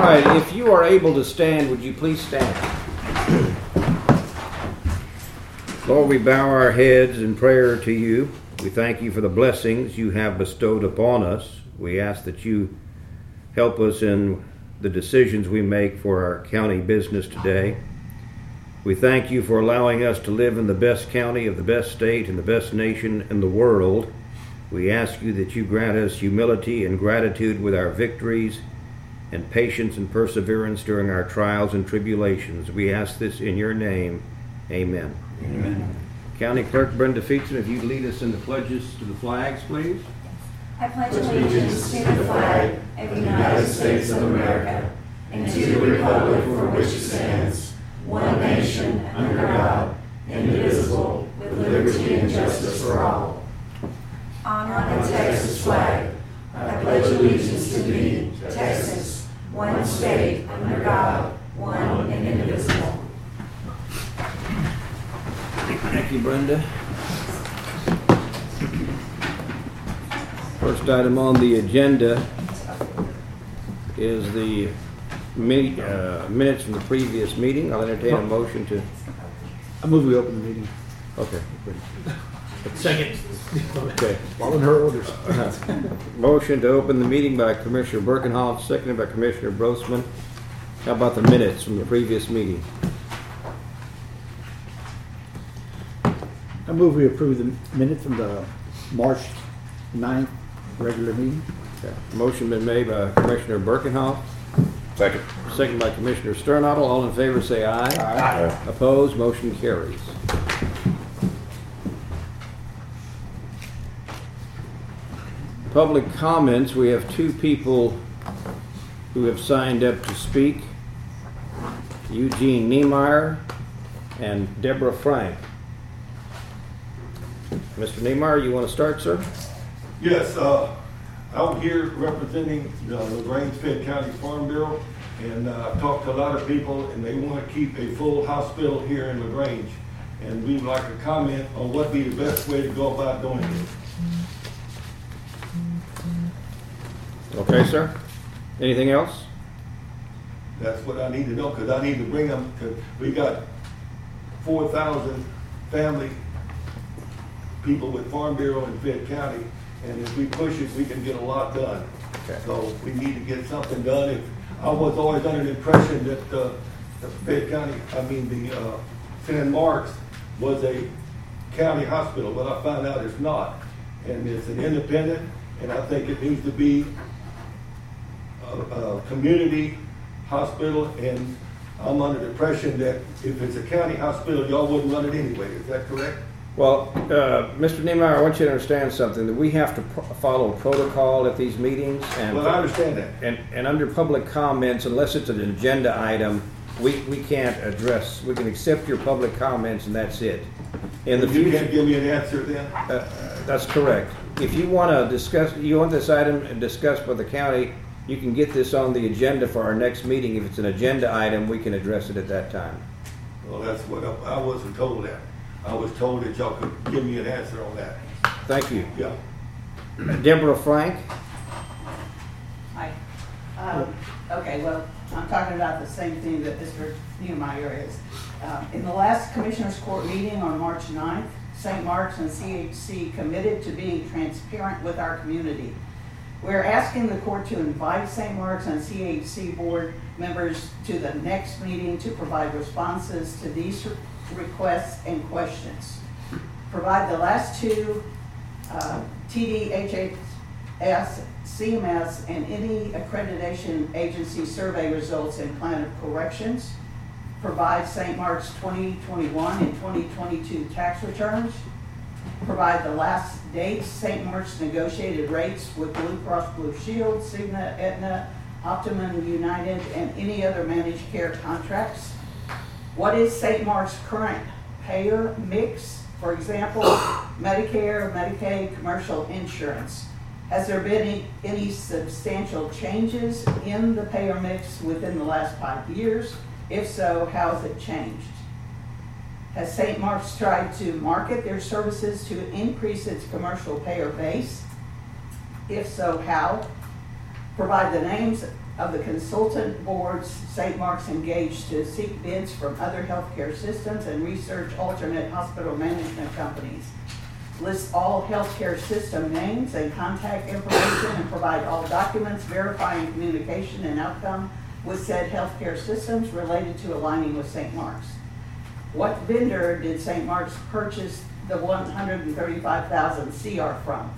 right, if you are able to stand, would you please stand? Lord, we bow our heads in prayer to you. We thank you for the blessings you have bestowed upon us. We ask that you help us in the decisions we make for our county business today. We thank you for allowing us to live in the best county of the best state and the best nation in the world. We ask you that you grant us humility and gratitude with our victories and patience and perseverance during our trials and tribulations. We ask this in your name. Amen. Amen. County Clerk Brenda Fietsam, if you'd lead us in the pledges to the flags, please. I pledge allegiance to the flag of the United States of America and to the republic for which it stands, one nation, under God, indivisible, with liberty and justice for all. Honor the Texas flag. I pledge allegiance to thee, Texas, one state, under God, one and indivisible. Thank you, Brenda. First item on the agenda is the mi- uh, minutes from the previous meeting. I'll entertain a motion to, I move we open the meeting. okay, Second. Okay. Following her orders. Motion to open the meeting by Commissioner Birkenhoff, seconded by Commissioner Brosman. How about the minutes from the previous meeting? I move we approve the minute from the March 9th regular meeting. Okay. Motion been made by Commissioner Birkenhoff, Second. second by Commissioner Sternadel. All in favor, say aye. Aye. Opposed, motion carries. Public comments, we have two people who have signed up to speak. Eugene Niemeyer and Deborah Frank. Mr. Niemeyer, you want to start, sir? Yes, uh, I'm here representing the LaGrange Fayette County Farm Bureau, and uh, I've talked to a lot of people, and they want to keep a full hospital here in LaGrange. And we'd like to comment on what'd be the best way to go about doing it. Okay, sir. Anything else? That's what I need to know, because I need to bring them, because we got four thousand family people with Farm Bureau in Fayette County, and if we push it, we can get a lot done. Okay. So we need to get something done. If, I was always under the impression that, uh, the Fayette County, I mean, the, uh, St. Mark's was a county hospital, but I found out it's not. And it's an independent, and I think it needs to be community hospital, and I'm under the impression that if it's a county hospital, y'all wouldn't run it anyway, is that correct? Well, uh, Mr. Niemeyer, I want you to understand something, that we have to pro- follow protocol at these meetings, and, Well, I understand that. and, and under public comments, unless it's an agenda item, we, we can't address, we can accept your public comments and that's it. In the You can't give me an answer then? uh, that's correct. If you want to discuss, you want this item discussed by the county, you can get this on the agenda for our next meeting. If it's an agenda item, we can address it at that time. Well, that's what, I I wasn't told that. I was told that y'all could give me an answer on that. Thank you. Yeah. Deborah Frank? Hi. Um, Okay, well, I'm talking about the same thing that Mr. Niemeyer is. Um, In the last Commissioners Court meeting on March 9th, St. Mark's and CHC committed to being transparent with our community. We're asking the court to invite St. Mark's and CHC board members to the next meeting to provide responses to these requests and questions. Provide the last two uh, TDHS, CMS, and any accreditation agency survey results and plan of corrections. Provide St. Mark's 2021 and 2022 tax returns. Provide the last dates St. Mark's negotiated rates with Blue Cross Blue Shield, Cigna, Aetna, Optum United, and any other managed care contracts. What is St. Mark's current payer mix? For example, Medicare, Medicaid, commercial insurance. Has there been any, any substantial changes in the payer mix within the last five years? If so, how has it changed? Has St. Mark's tried to market their services to increase its commercial payer base? If so, how? Provide the names of the consultant boards St. Mark's engaged to seek bids from other healthcare systems and research alternate hospital management companies. List all healthcare system names and contact information and provide all documents verifying communication and outcome with said healthcare systems related to aligning with St. Mark's. What vendor did St. Mark's purchase the one hundred and thirty-five thousand CR from?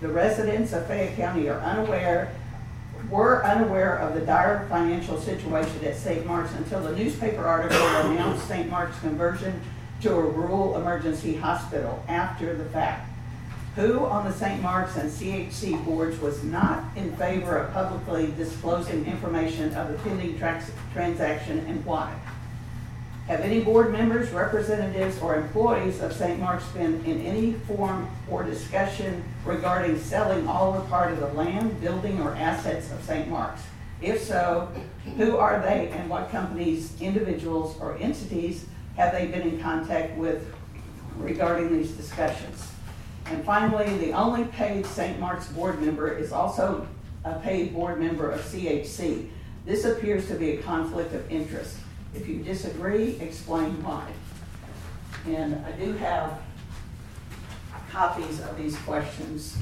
The residents of Fayette County are unaware, were unaware of the dire financial situation at St. Mark's until the newspaper article announced St. Mark's conversion to a rural emergency hospital after the fact. Who on the St. Mark's and CHC boards was not in favor of publicly disclosing information of the pending transaction and why? Have any board members, representatives, or employees of St. Mark's been in any form or discussion regarding selling all or part of the land, building, or assets of St. Mark's? If so, who are they and what companies, individuals, or entities have they been in contact with regarding these discussions? And finally, the only paid St. Mark's board member is also a paid board member of CHC. This appears to be a conflict of interest. If you disagree, explain why. And I do have copies of these questions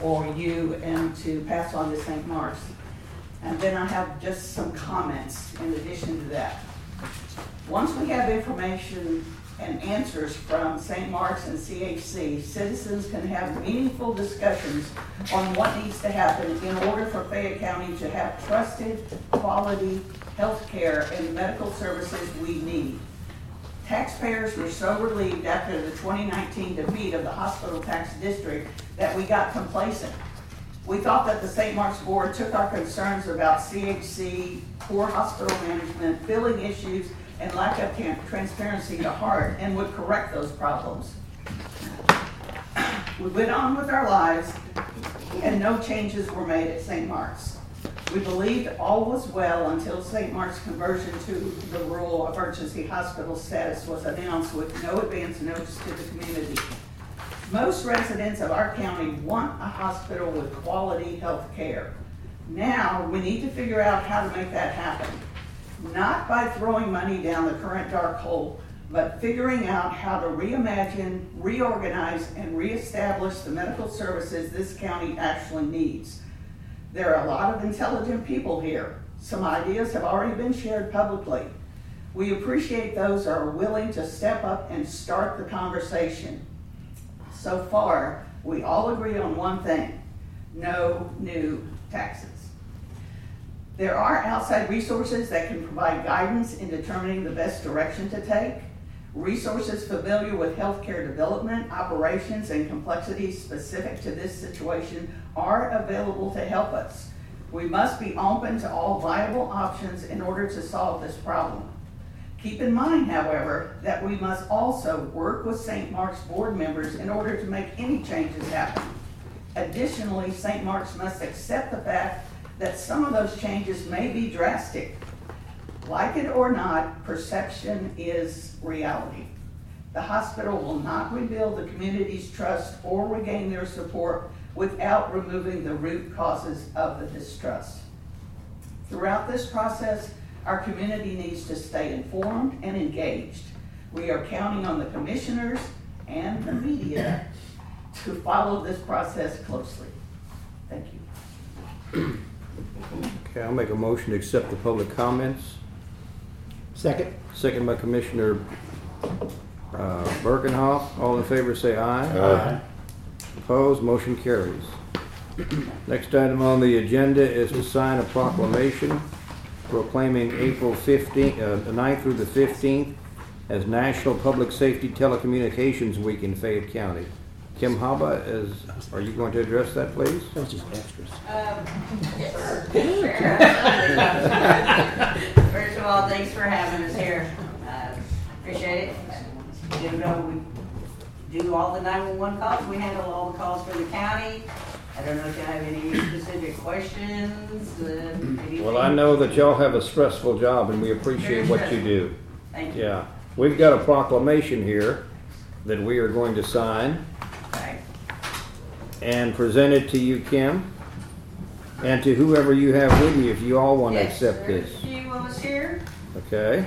for you and to pass on to St. Mark's. And then I have just some comments in addition to that. Once we have information and answers from St. Mark's and CHC, citizens can have meaningful discussions on what needs to happen in order for Fayette County to have trusted, quality health care and medical services we need. Taxpayers were so relieved after the 2019 defeat of the hospital tax district that we got complacent. We thought that the St. Mark's Board took our concerns about CHC, poor hospital management, billing issues, and lack of transparency to heart and would correct those problems. We went on with our lives and no changes were made at St. Mark's. We believed all was well until St. Mark's conversion to the rural emergency hospital status was announced with no advance notice to the community. Most residents of our county want a hospital with quality health care. Now, we need to figure out how to make that happen. Not by throwing money down the current dark hole, but figuring out how to reimagine, reorganize, and reestablish the medical services this county actually needs. There are a lot of intelligent people here. Some ideas have already been shared publicly. We appreciate those who are willing to step up and start the conversation. So far, we all agree on one thing, no new taxes. There are outside resources that can provide guidance in determining the best direction to take. Resources familiar with healthcare development, operations, and complexities specific to this situation are available to help us. We must be open to all viable options in order to solve this problem. Keep in mind, however, that we must also work with St. Mark's board members in order to make any changes happen. Additionally, St. Mark's must accept the fact that some of those changes may be drastic. Like it or not, perception is reality. The hospital will not rebuild the community's trust or regain their support without removing the root causes of the distrust. Throughout this process, our community needs to stay informed and engaged. We are counting on the commissioners and the media to follow this process closely. Thank you. Okay, I'll make a motion to accept the public comments. Second? Second by Commissioner uh, Birkenhoff. All in favor, say aye. Aye. Opposed, motion carries. Next item on the agenda is to sign a proclamation proclaiming April 15th, uh, the 9th through the 15th as National Public Safety Telecommunications Week in Fayette County. Kim Haba, is, are you going to address that, please? That was just extras. First of all, thanks for having us here. Uh, Appreciate it. You know, we do all the 911 calls, we handle all the calls for the county. I don't know if you have any specific questions, uh, anything. Well, I know that y'all have a stressful job and we appreciate what you do. Thank you. Yeah, we've got a proclamation here that we are going to sign Okay. And present it to you, Kim. And to whoever you have with you, if you all want to accept there's this. a few of us here. Okay?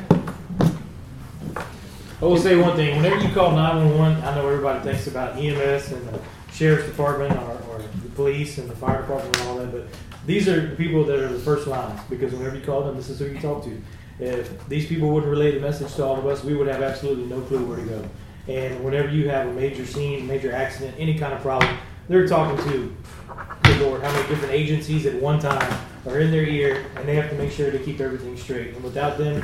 I will say one thing, whenever you call nine-one-one, I know everybody thinks about EMS and the sheriff's department or, or the police and the fire department and all that, but these are the people that are the first lines, because whenever you call them, this is who you talk to. If these people wouldn't relay the message to all of us, we would have absolutely no clue where to go. And whenever you have a major scene, major accident, any kind of problem, they're talking to, good Lord, how many different agencies at one time are in their ear, and they have to make sure to keep everything straight. And without them,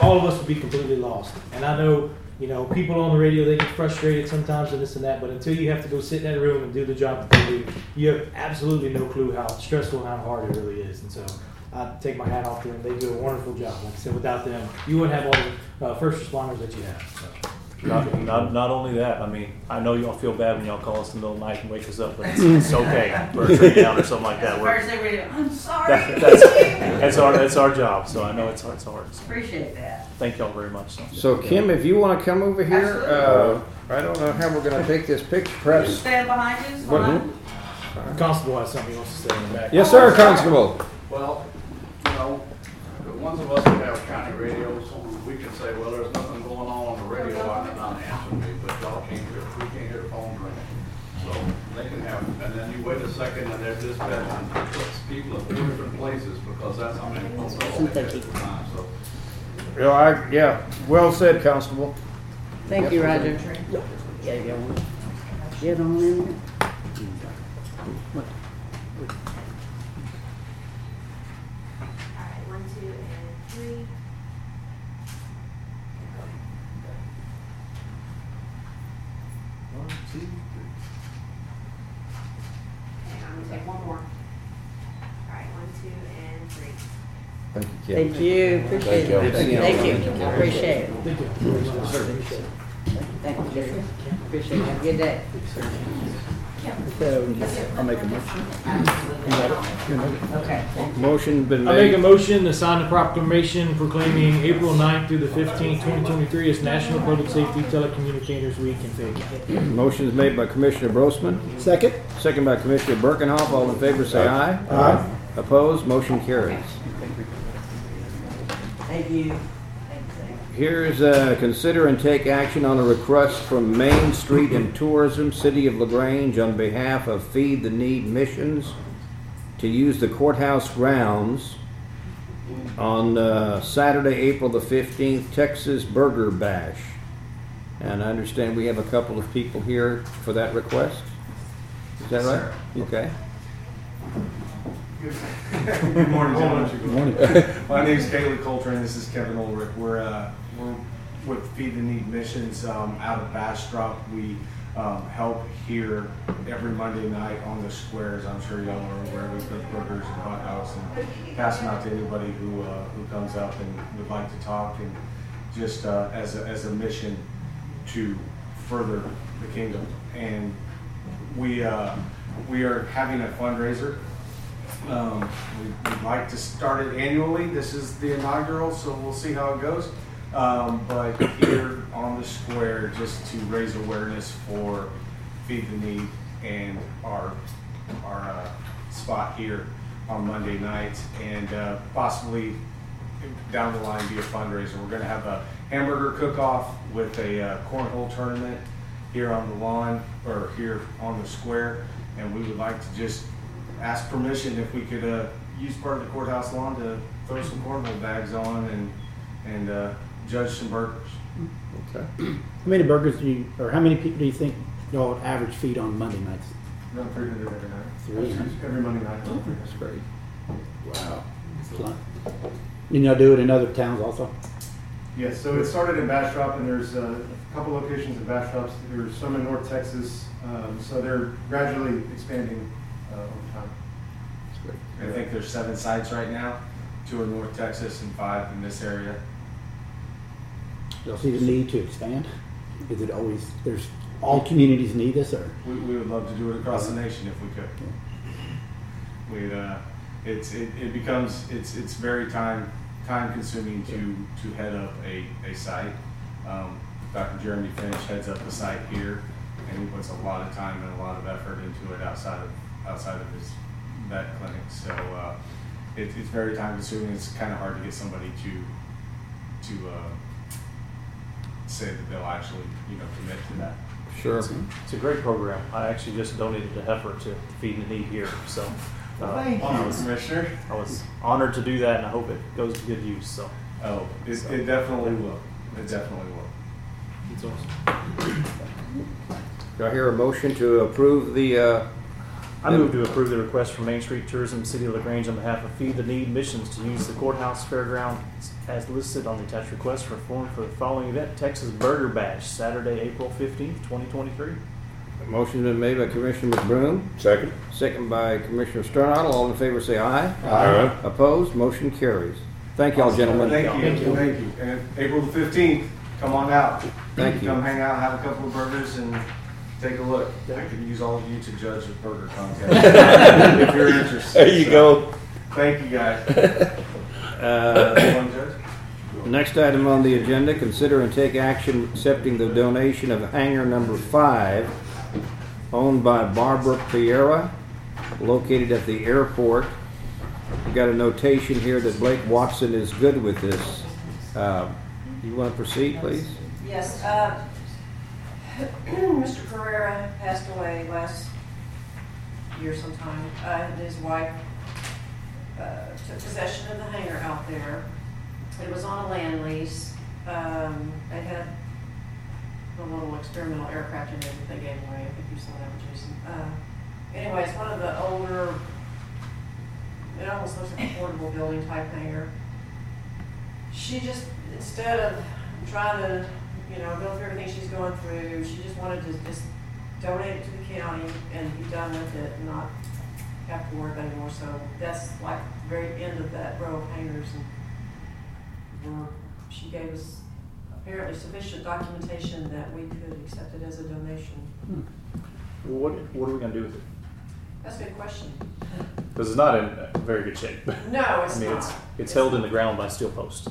all of us would be completely lost. And I know, you know, people on the radio, they get frustrated sometimes and this and that, but until you have to go sit in that room and do the job that they do, you have absolutely no clue how stressful and how hard it really is. And so I take my hat off to them. They do a wonderful job. Like I said, without them, you wouldn't have all the uh, first responders that you have. So. Not, not, not only that, I mean, I know y'all feel bad when y'all call us in the middle of the night and wake us up, but it's, it's okay. Or turn you down or something like that. the We're, first thing we do. I'm sorry. that, that's, that's our, that's our job, so I know it's, it's hard. So Appreciate that. thank y'all very much. So. So Kim, if you want to come over here, uh, I don't know how we're going to take this picture. Perhaps. Stand behind you, it's What- fine. Constable has something he wants to say in the back. Yes, sir, Constable. Well, you know, the ones of us that have county radios, we can say, well, there's nothing going on on the radio, not answering me, but y'all can't hear, we can't hear the phone ring. So they can have, and then you wait a second and they're dispatching people at two different places because that's how many phone calls they get at the time, so. Yeah, I, yeah, well said, Constable. Thank you, Roger. Yeah, you got one. Get on in there. Alright, one, two, and three. Okay, I'm gonna take one more. Alright, one, two, and three. Thank you, Kim. Thank you, appreciate it. Thank you. Thank you, appreciate it. Thank you. Thank you, Jerry. Appreciate it. Have a good day. I'll make a motion. Okay. Motion been I make a made. motion to sign the proclamation proclaiming April 9th through the 15th, 2023 as National Public Safety Telecommunicators Week in Fayette. Motion is made by Commissioner Brosman, Second? second by Commissioner Birkenhoff. All in favor, say aye. Aye. Opposed, motion carries. Thank you. Here is, uh, consider and take action on a request from Main Street and Tourism, City of LaGrange, on behalf of Feed the Need Missions to use the courthouse grounds on uh, Saturday, April the 15th, Texas Burger Bash. And I understand we have a couple of people here for that request. Is that right? Okay. Good morning, gentlemen. Good morning. My name's Kaylee Coltrane. This is Kevin Ulrich. We're uh, we're with Feed the Need Missions um, out of Bastrop. We um, help here every Monday night on the squares. I'm sure y'all are aware we cook burgers and hot dogs and pass them out to anybody who uh, who comes up and would like to talk and just uh, as a, as a mission to further the kingdom. And we uh, we are having a fundraiser um, we- We'd like to start it annually. This is the inaugural, so we'll see how it goes. Um, But here on the square, just to raise awareness for Feed the Need and our, our uh, spot here on Monday nights and uh, possibly down the line be a fundraiser. We're gonna have a hamburger cook-off with a uh, cornhole tournament here on the lawn, or here on the square. And we would like to just ask permission if we could, uh, use part of the courthouse lawn to throw some cornhole bags on and, and, uh, judge some burgers. Okay. How many burgers do you, or how many people do you think y'all average feed on Monday nights? Around three hundred every night. Three. Every Monday night. That's great. Wow. And y'all do it in other towns also? Yes, so it started in Bastrop, and there's uh, a couple locations in Bastrop. There's some in North Texas, um, so they're gradually expanding uh, over time. That's great. I think there's seven sites right now, two in North Texas and five in this area. Y'all see the need to expand? Is it always, there's, all communities need this or? We, we would love to do it across the nation if we could. We'd, uh, it's, it, it becomes, it's, it's very time, time consuming to, to head up a, a site. Um, Dr. Jeremy Finch heads up the site here, and he puts a lot of time and a lot of effort into it outside of, outside of his vet clinic. So uh, it, it's very time consuming. It's kind of hard to get somebody to to uh, say that they'll actually you know commit to that. Sure. It's a great program. I actually just donated a heifer to Feed the Need here, so. uh, Thank I you, was- Commissioner. I was honored to do that and I hope it goes to good use, so. Oh, it, it definitely will. It definitely will. It's awesome. Do I hear a motion to approve the, uh, I move to approve the request from Main Street Tourism City of LaGrange on behalf of Feed the Need Missions to use the courthouse fairgrounds as listed on the attached request for form for the following event, Texas Burger Bash, Saturday, April fifteenth, twenty twenty-three. motion has been made by Commissioner McBroom, Second. second by Commissioner Sternadel. All in favor say aye. Aye. Opposed? Motion carries. Thank y'all, gentlemen. Thank you. Thank you. And April the fifteenth, come on out. Thank you. Come hang out, have a couple of burgers, and take a look. I can use all of you to judge the burger contest if you're interested. There you So, go. Thank you, guys. Uh, One judge? Next item on the agenda, consider and take action accepting the donation of hangar number five owned by Barbara Pereira, located at the airport. We got a notation here that Blake Watson is good with this. Uh, You want to proceed, please? Yes, uh, Mr. Carrera passed away last year sometime. Uh, and his wife, uh, took possession of the hangar out there. It was on a land lease. Um, they had a little experimental aircraft in there that they gave away. I think you saw that one, Jason. Uh, anyway, it's one of the older, it almost looks like a portable building type hangar. She just, instead of trying to, you know, go through everything she's going through, she just wanted to just donate it to the county and be done with it and not have to worry about it anymore. So that's like the very end of that row of hangers. and she gave us apparently sufficient documentation that we could accept it as a donation. Hmm. What, what are we gonna do with it? That's a good question. Because it's not in very good shape. No, it's I mean, not. it's, it's held in the ground by steel posts.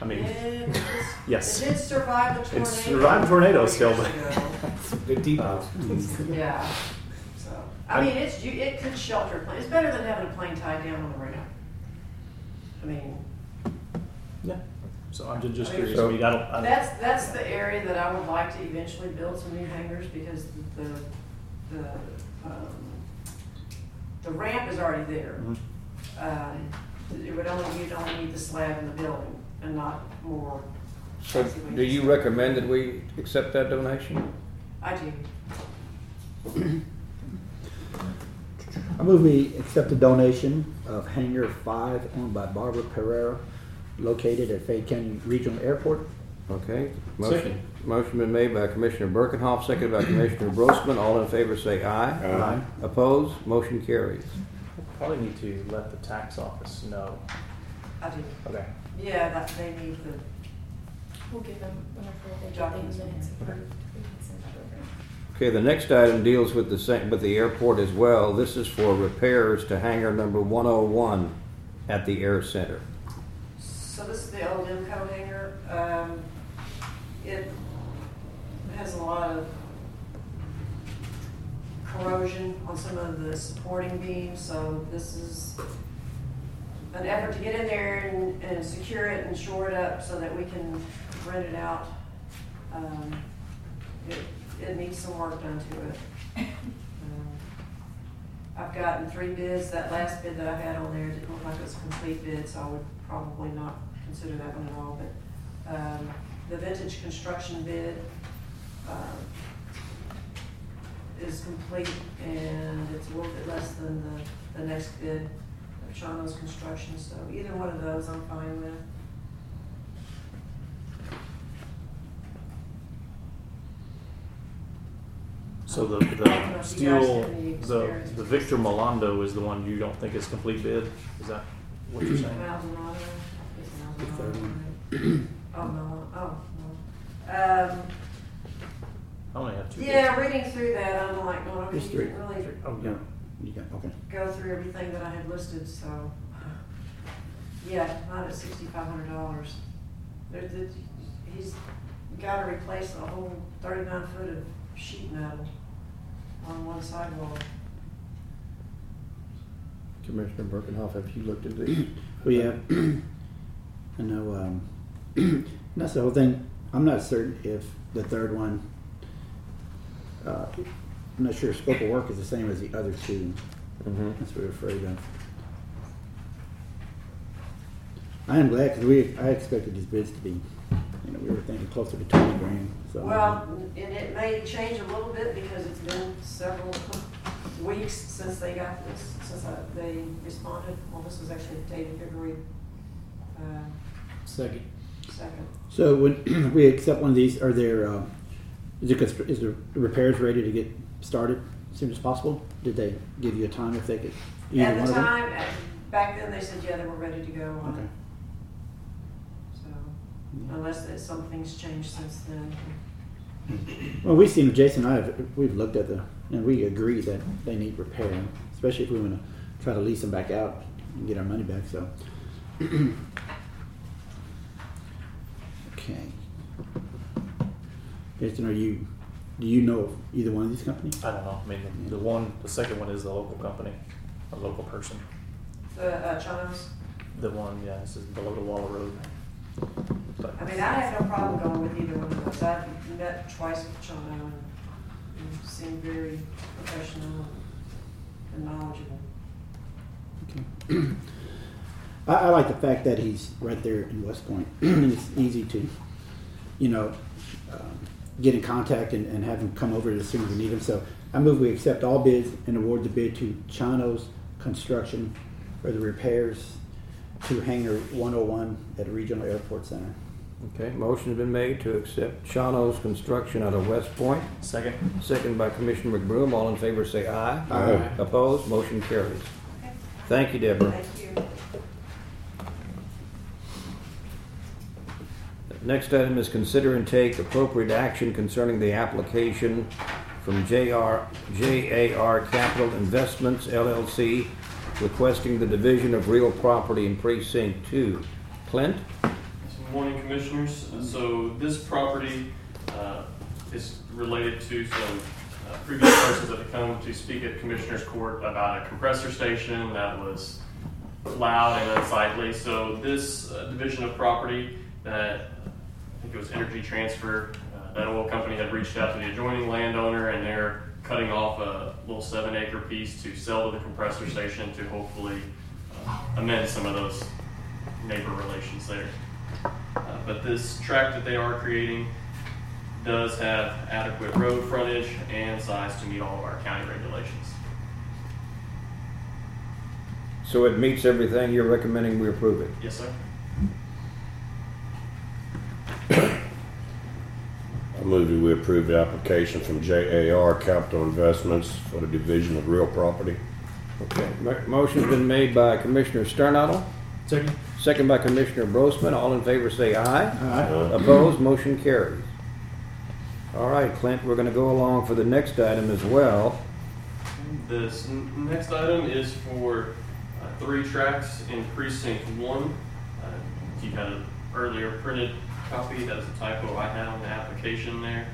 I mean, It, it's- yes. it did survive the tornado. It's survived tornadoes four still, but- ago. Good depot. Yeah, so, I mean, it's, you- it could shelter a plane, it's better than having a plane tied down on the ramp. I mean, Yeah. So I'm ju- just I mean, curious. I mean, I don't, I don't. that's, that's the area that I would like to eventually build some new hangars because the, the, um, the ramp is already there. Mhm. Um, it would only, you'd only need the slab in the building and not more. So fancy do you recommend that we accept that donation? I do. I move we accept the donation of hangar five owned by Barbara Pereira, located at Fayette County Regional Airport. Okay. Motion, Second. motion been made by Commissioner Birkenhoff, seconded by Commissioner Brosman. All in favor say aye. Aye. Opposed? Motion carries. Probably need to let the tax office know. I do. Okay. Yeah, that, they need the, We'll give them whenever they get Documents. the minutes approved. We can send that over. Okay, the next item deals with the same, with the airport as well. This is for repairs to hangar number 101 at the air center. so this is the old Imco hangar. Um, it has a lot of corrosion on some of the supporting beams, so this is an effort to get in there and, and secure it and shore it up so that we can rent it out. Um, it, it needs some work done to it. Um, I've gotten three bids. That last bid that I had on there didn't look like it was a complete bid, so I would probably not consider that one at all. But, um, the vintage construction bid, um, is complete and it's a little bit less than the, the next bid of Chano's Construction, so either one of those I'm fine with. So the, I don't know the if you guys steel, have any the, experience the Victor this. Milando is the one you don't think is complete bid? Is that what you're saying? Maldonado, is Maldonado, right? Oh, no, oh, no. Um, I only have two bids. yeah, reading through that, I'm like, going, okay, Just you three. really Oh, Yeah, you got, okay. go through everything that I had listed, so, yeah, not at sixty-five hundred dollars. There, there- he's gotta replace a whole thirty-nine foot of sheet metal on one sidewall. Commissioner Birkenhoff, have you looked at these? Well, yeah, I know, um, and that's the whole thing. I'm not certain if the third one, uh, I'm not sure if scope of work is the same as the other two. Mhm. That's what we're afraid of. I am glad because we, I expected these bids to be, you know, we were thinking closer to twenty grand, so. Well, and it may change a little bit because it's been several weeks since they got this, since uh, they responded. Well, this was actually dated February, uh, Second. second. So when we accept one of these, are there, uh, is it, constr- is the repairs ready to get started as soon as possible? Did they give you a time if they could? either At one the of them? time, back then, they said, yeah, they were ready to go on Okay. it. So, unless there's something's changed since then. Well, we seem, Jason and I, have, we've looked at the, and we agree that they need repairing, especially if we want to try to lease them back out and get our money back, so. Okay. Jason, are you, do you know of either one of these companies? I don't know. I mean, the, the one, the second one is the local company, a local person. The, uh, Chimes, The one, yeah, this is below the Waller Road. But- I mean, I have no problem going with either one of those. I've met twice with Chino and and seemed very professional and knowledgeable. I, I like the fact that he's right there in West Point. and it's easy to, you know, um, get in contact and, and have them come over as soon as we need them. So I move we accept all bids and award the bid to Chano's Construction for the repairs to Hangar 101 at Regional Airport Center. Okay, motion's been made to accept Chano's Construction out of West Point. Second? Second by Commissioner McBroom. All in favor say aye. Aye. Opposed? Motion carries. Thank you, Deborah. Thank you. Next item is consider and take appropriate action concerning the application from JR, JAR Capital Investments LLC requesting the division of real property in precinct two. Clint? Good morning, Commissioners. So this property uh, is related to some uh, previous persons that have come to speak at Commissioners Court about a compressor station that was loud and unsightly. So this uh, division of property that, think it was Energy Transfer, uh, that oil company had reached out to the adjoining landowner and they're cutting off a little seven acre piece to sell to the compressor station to hopefully uh, amend some of those neighbor relations there. Uh, But this tract that they are creating does have adequate road frontage and size to meet all of our county regulations. So it meets everything. You're recommending we approve it. Yes, sir? Move that we approve the application from JAR Capital Investments for the division of real property. Okay, mo- motion's been made by Commissioner Sternadel, Second. second by Commissioner Brosman. All in favor say aye. Aye. Opposed? Motion carries. All right, Clint, we're gonna go along for the next item as well. This n- next item is for uh, three tracks in precinct one. Uh, You had an earlier printed copy, that's a typo I had on the application there.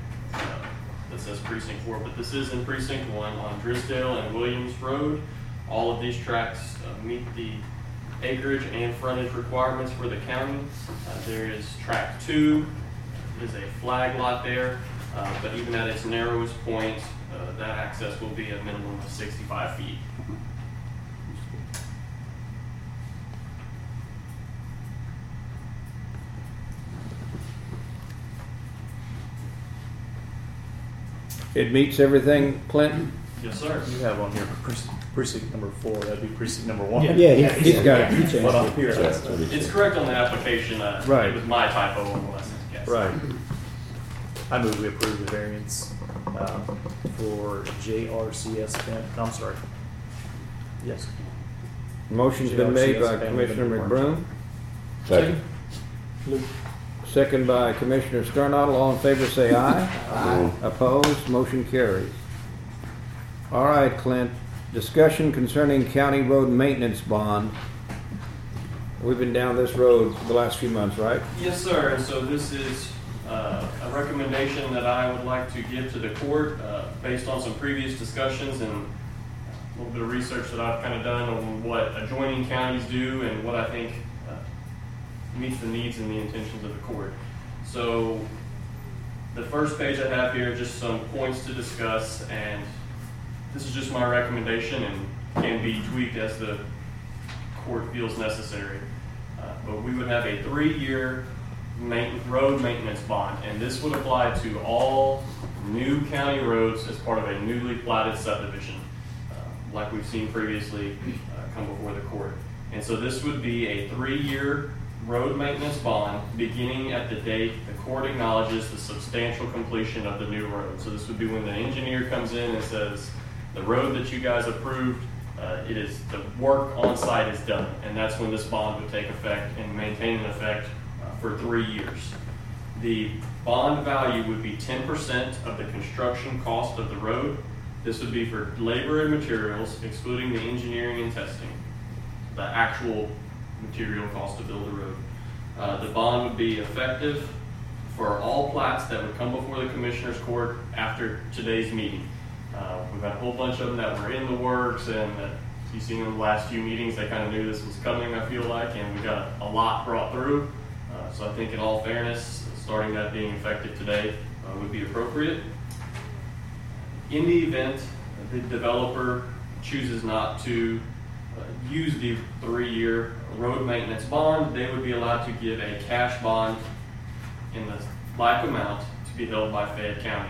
That says precinct four, but this is in precinct one on Drisdale and Williams Road. All of these tracks uh, meet the acreage and frontage requirements for the county. Uh, There is track two, is a flag lot there, uh, but even at its narrowest point, uh, that access will be a minimum of 65 feet. It meets everything, Clinton? Yes, sir. You have on here precinct, precinct number four, that'd be precinct number one. Yeah. Yeah, he- he's got it. He changed But on it. here, that's, That's It's correct on the application. uh, Right. It was my typo on the last guess. Right. I move we approve the variance, um, for JRCS event, I'm sorry. Yes. Motion's been made by Commissioner benefit McBroom, Second. Second by Commissioner Sternadel. All in favor say aye. Aye. Opposed? Motion carries. All right, Clint, discussion concerning county road maintenance bond. We've been down this road the last few months, right? Yes, sir. And so this is uh, a recommendation that I would like to give to the court uh, based on some previous discussions and a little bit of research that I've kind of done on what adjoining counties do and what I think meets the needs and the intentions of the court. So the first page I have here, just some points to discuss, and this is just my recommendation and can be tweaked as the court feels necessary. Uh, But we would have a three-year main, road maintenance bond, and this would apply to all new county roads as part of a newly platted subdivision, uh, like we've seen previously uh, come before the court. And so this would be a three-year road maintenance bond, beginning at the date the court acknowledges the substantial completion of the new road. So this would be when the engineer comes in and says, the road that you guys approved, uh, it is, the work on site is done. And that's when this bond would take effect and maintain an effect uh, for three years. The bond value would be ten percent of the construction cost of the road. This would be for labor and materials, excluding the engineering and testing, the actual material cost to build the road. Uh, the bond would be effective for all plats that would come before the commissioner's court after today's meeting. Uh, we've got a whole bunch of them that were in the works and you've seen in the last few meetings, they kind of knew this was coming, I feel like, and we got a lot brought through. Uh, so I think in all fairness, starting that being effective today uh, would be appropriate. In the event the developer chooses not to uh, use the three-year road maintenance bond, they would be allowed to give a cash bond in the like amount to be held by Fayette County.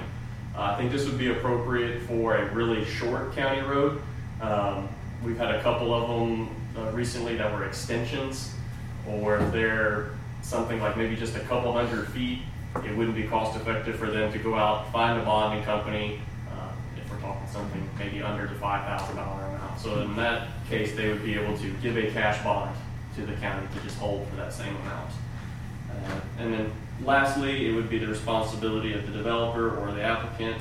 Uh, I think this would be appropriate for a really short county road. Um, we've had a couple of them uh, recently that were extensions, or if they're something like maybe just a couple hundred feet, it wouldn't be cost effective for them to go out, find a bonding company, uh, if we're talking something maybe under the five thousand dollar amount. So in that case, they would be able to give a cash bond to the county to just hold for that same amount. Uh, And then lastly, it would be the responsibility of the developer or the applicant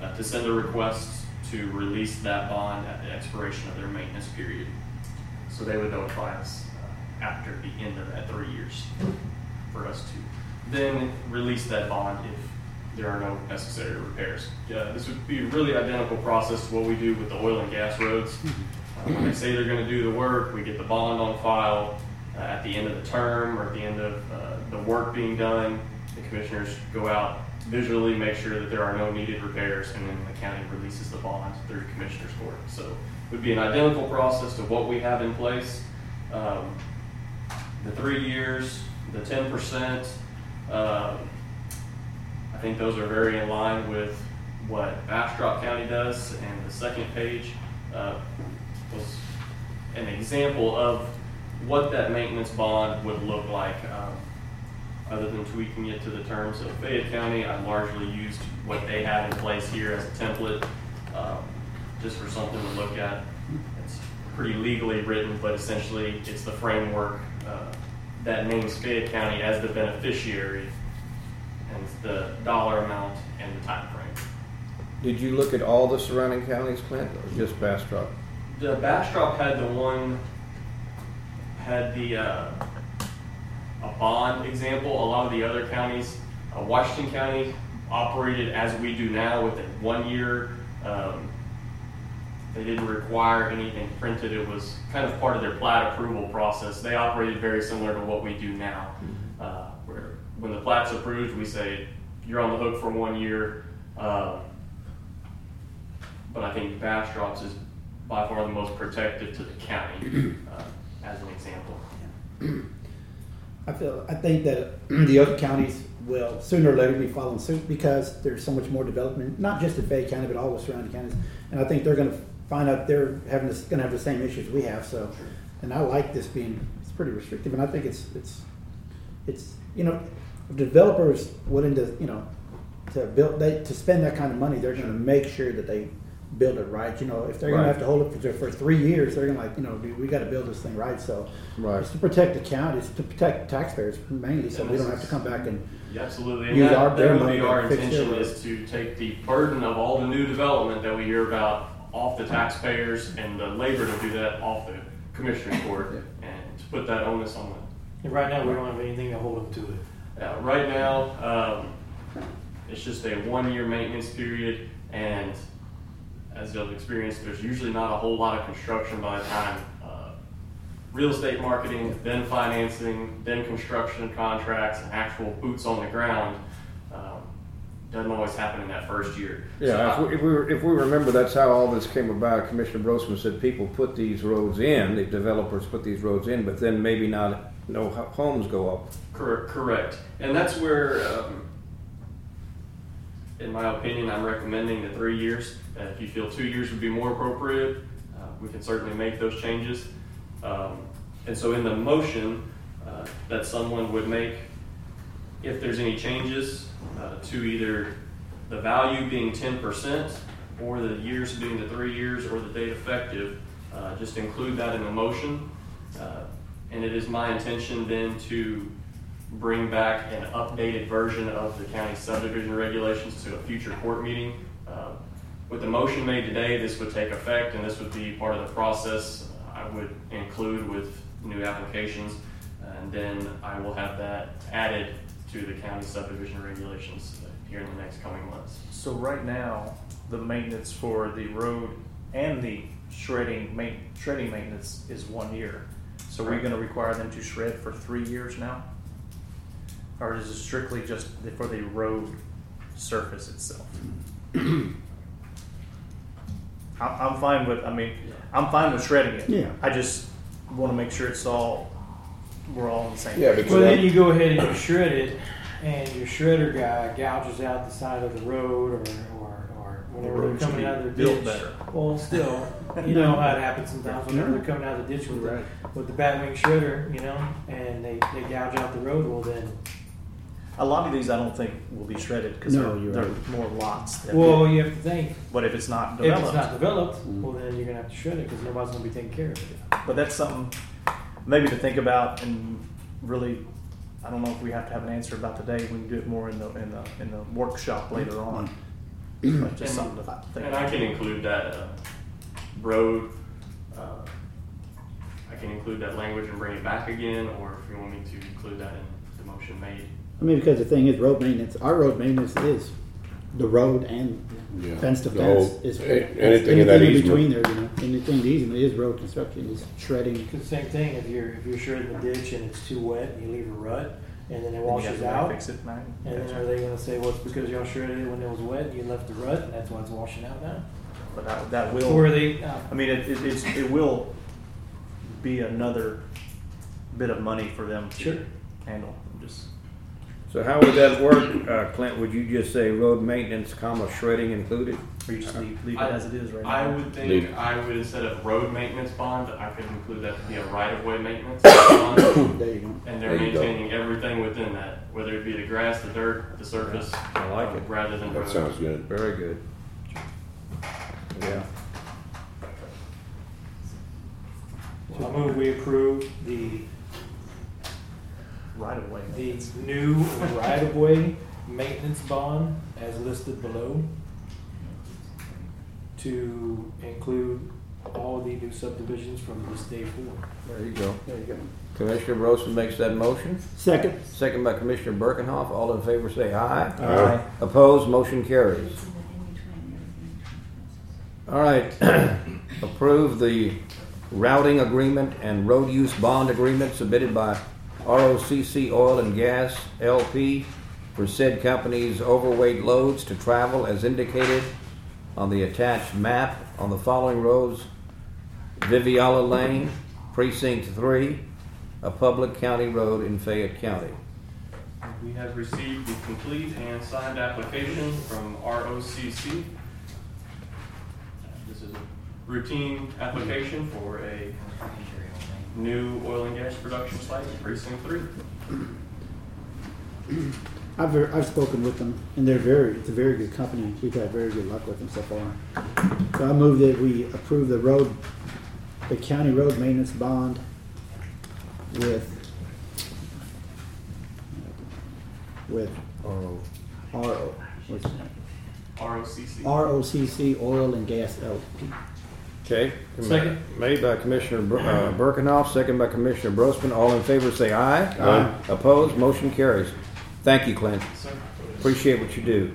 uh, to send a request to release that bond at the expiration of their maintenance period. So they would notify us uh, after the end of that three years for us to then release that bond if there are no necessary repairs. This would be a really identical process to what we do with the oil and gas roads. They say they're gonna do the work, we get the bond on file uh, at the end of the term or at the end of uh, the work being done. The commissioners go out visually, make sure that there are no needed repairs, and then the county releases the bond through commissioner's court. So it would be an identical process to what we have in place. Um, The three years, the ten percent, uh, I think those are very in line with what Bastrop County does. And the second page uh, was an example of what that maintenance bond would look like. Um, Other than tweaking it to the terms of Fayette County, I largely used what they have in place here as a template, um, just for something to look at. It's pretty legally written, but essentially it's the framework uh, that names Fayette County as the beneficiary and the dollar amount and the time frame. Did you look at all the surrounding counties, Clint, or just Bastrop? The Bastrop had the one, had the, uh, a bond example. A lot of the other counties, uh, Washington County operated as we do now with a one-year, um, they didn't require anything printed. It was kind of part of their plat approval process. They operated very similar to what we do now. Uh, where when the plat's approved, we say, you're on the hook for one year. Um, but I think Bastrop's is by far the most protective to the county, uh, as an example. I feel, I think that the other counties will sooner or later be following suit because there's so much more development, not just in Fayette County, but all the surrounding counties. And I think they're gonna find out they're having this, gonna have the same issues we have, so. And I like this being, it's pretty restrictive, and I think it's, it's, it's, you know, if developers willing to, you know, to build, they, to spend that kind of money, they're gonna make sure that they build it right, you know, if they're gonna have to hold it for, for three years, they're gonna like, you know, we gotta build this thing right, so. Right. It's to protect the county, it's to protect taxpayers mainly, so we don't have to come back and, Yeah, Absolutely, and Use that, our- that would be our intention is to take the burden of all the new development that we hear about off the taxpayers and the labor to do that off the commissioner's court, and to put that onus on them. And right now, we don't have anything to hold them to it. Uh, right now, um, it's just a one-year maintenance period, and as you'll experience, there's usually not a whole lot of construction by the time uh, real estate marketing, then financing, then construction contracts, and actual boots on the ground um, doesn't always happen in that first year. So Yeah, I- if we, if we, if we remember, that's how all this came about. Commissioner Brosman said people put these roads in, the developers put these roads in, but then maybe not, no homes go up. Correct, Correct. And that's where, um, in my opinion, I'm recommending the three years. Uh, if you feel two years would be more appropriate, uh, we can certainly make those changes. Um, and so in the motion uh, that someone would make, if there's any changes uh, to either the value being 10% or the years being the three years or the date effective, uh, just include that in the motion. Uh, and it is my intention then to bring back an updated version of the county subdivision regulations to a future court meeting. Uh, With the motion made today, this would take effect and this would be part of the process I would include with new applications. And then I will have that added to the county subdivision regulations here in the next coming months. So right now, the maintenance for the road and the shredding, ma- shredding maintenance is one year. So we're Correct. gonna require them to shred for three years now? Or is it strictly just for the road surface itself? I'm, I'm fine with, I mean, I'm fine with shredding it. Yeah. I just wanna make sure it's all, we're all on the same. Yeah, page. because Well, then you go ahead and you shred it, and your shredder guy gouges out the side of the road or, or, or whenever roads they're coming should out be of the built ditch. better. Well, still, you know how it happens sometimes whenever they're coming out of the ditch with the, with the batwing shredder, you know, and they, they gouge out the road, well then, A lot of these I don't think will be shredded, cause No, they're, you're they're right. more lots. than- well, you have to think, But if it's not if it's not developed, developed, well then you're gonna have to shred it, cause nobody's gonna be taking care of it. but that's something maybe to think about and really, I don't know if we have to have an answer about today. We can do it more in the, in the, in the workshop later on. But just something to think And I about. can include that uh, road, uh, I can include that language and bring it back again, or if you want me to include that in the motion made. I mean, because the thing is, road maintenance, our road maintenance is the road and Yeah. fence to The fence. whole- is a- anything in that in between there, you know, anything the easement is road construction, is shredding. Cause same thing, if you're, if you're shredding the ditch and it's too wet, and you leave a rut, and then it And you have washes to out, Fix it, man. And then are they gonna say, well, it's because y'all shredded it when it was wet, and you left the rut, and that's why it's washing out now? But that, that Or will, are they, uh, I mean, it, it, it's, it will be another bit of money for them Sure. to handle. I'm Just, So how would that work, uh, Clint? Would you just say road maintenance, comma, shredding included? or you just leave, leave it I- as it is right now. I would think, Leave. I would, instead of road maintenance bond, I could include that to be a right-of-way maintenance bond. There you go. And they're There you go. maintaining everything within that, whether it be the grass, the dirt, the surface. I like it. Rather than That road. sounds good. Very good. Yeah. I move we approve the, Right away. the new right-of-way maintenance bond as listed below to include all the new subdivisions from this day forward. There you go. There you go. Commissioner Rosen makes that motion. Second. Second by Commissioner Birkenhoff. All in favor say aye. Aye. Opposed, motion carries. All right, approve the routing agreement and road use bond agreement submitted by ROCC Oil and Gas LP for said company's overweight loads to travel as indicated on the attached map on the following roads. Viviala Lane, Precinct Three, a public county road in Fayette County. We have received the complete and signed application from ROCC. This is a routine application for a new oil and gas production site in precinct three. I've, ver- I've spoken with them, and they're very, it's a very good company. We've had very good luck with them so far. So I move that we approve the road, the county road maintenance bond with, with. RO, what's? ROCC. ROCC Oil and Gas LP. Okay. Second. Made by Commissioner Bir- uh, Birkenhoff, second by Commissioner Brosman. All in favor say aye. Aye. Opposed, motion carries. Thank you, Clint. Appreciate what you do.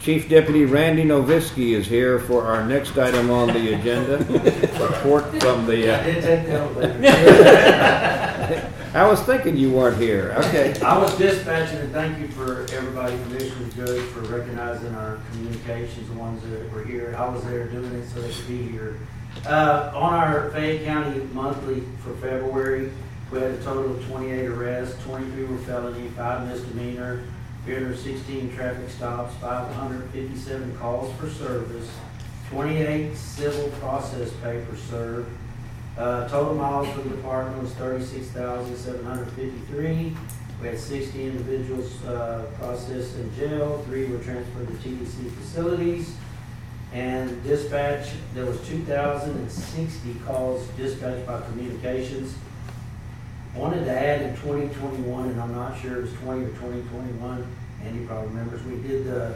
Chief Deputy Randy Noviski is here for our next item on the agenda. Report from the, uh, Did take the elevator. I was thinking you weren't here. Okay. I was dispatching, and thank you for everybody, Commissioner Judge, for recognizing our the ones that were here. I was there doing it so they could be here. Uh, on our Fayette County monthly for February, we had a total of 28 arrests, 23 were felony, 5 misdemeanor, 316 traffic stops, 557 calls for service, 28 civil process papers served. Uh, total miles for the department was 36,753. We had sixty individuals, uh, processed in jail, three were transferred to TDC facilities. And dispatch, there was two thousand and sixty calls dispatched by communications. Wanted to add in twenty twenty-one, and I'm not sure it was twenty or twenty twenty-one, Andy probably remembers, we did the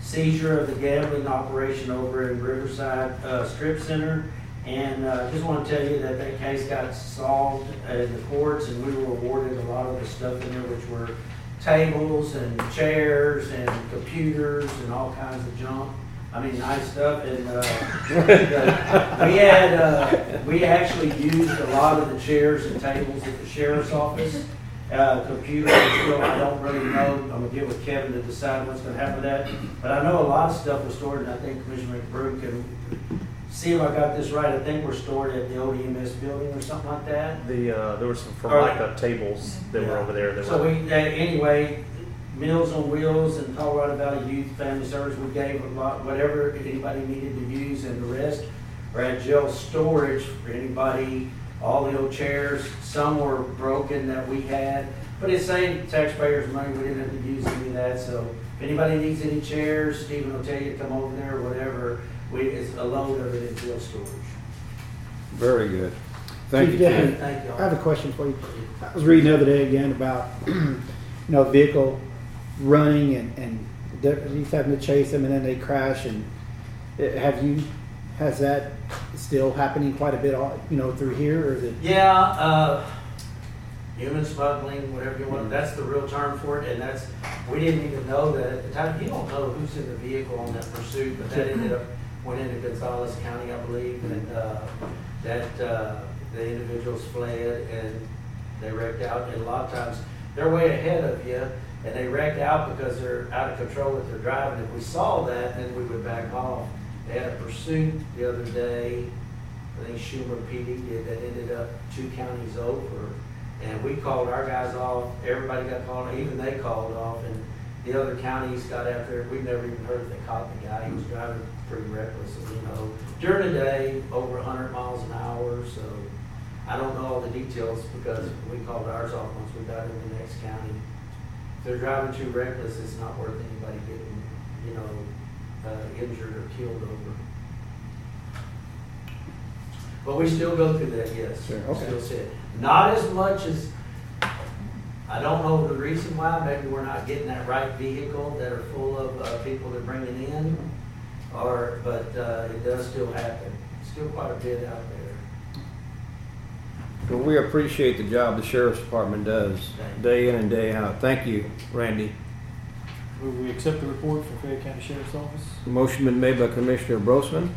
seizure of the gambling operation over in Riverside, uh, Strip Center. And uh, just want to tell you that that case got solved in the courts, and we were awarded a lot of the stuff in there, which were tables and chairs and computers and all kinds of junk. I mean, nice stuff. And uh, we had uh, we actually used a lot of the chairs and tables at the sheriff's office. Uh, computers, still, I don't really know. I'm gonna get with Kevin to decide what's gonna happen with that. But I know a lot of stuff was stored, and I think Commissioner McBroom can see if I got this right. I think we're stored at the old EMS building or something like that. The, uh, there were some All right. Formica tables that were over there that So were. we, uh, anyway, Meals on Wheels and Colorado Valley Youth Family Service, we gave a lot, whatever anybody needed to use, and the rest are at jail storage for anybody, all the old chairs, some were broken that we had, but it saved taxpayers money, we didn't have to use any of that, so if anybody needs any chairs, Stephen will tell you to come over there, or whatever, we, it's a load of it in jail storage. Very good. Thank you, Chief Thank you. I have a question for you. I was reading the other day again about, you know, vehicle running and, and deputies having to chase them and then they crash and uh, have you, has that still happening quite a bit, all- you know, through here or is it? Yeah, uh, human smuggling, whatever you want, that's the real term for it, and that's, we didn't even know that at the time, you don't know who's in the vehicle on that pursuit, but that ended up, went into Gonzales County, I believe, and, uh, that, uh, the individuals fled and they wrecked out, and a lot of times, they're way ahead of you, and they wreck out because they're out of control with their driving, if we saw that, then we would back off. They had a pursuit the other day, I think Schumer PD did, that ended up two counties over. And we called our guys off, everybody got called, even they called off, and the other counties got after it. We've never even heard if they caught the guy, he was driving pretty recklessly, you know. During the day, over hundred miles an hour, so I don't know all the details because we called ours off once we got in the next county. If they're driving too reckless, it's not worth anybody getting, you know, uh, injured or killed over. But we still go through that, yes. Sure, okay. Still see it. Not as much as, I don't know the reason why, maybe we're not getting that right vehicle that are full of, uh, people they're bringing in. Or, but, uh, it does still happen, still quite a bit out there. Well, we appreciate the job the sheriff's department does, day in and day out. Thank you, Randy. Will we accept the report from Fayette County Sheriff's Office? Motion been made by Commissioner Brosman,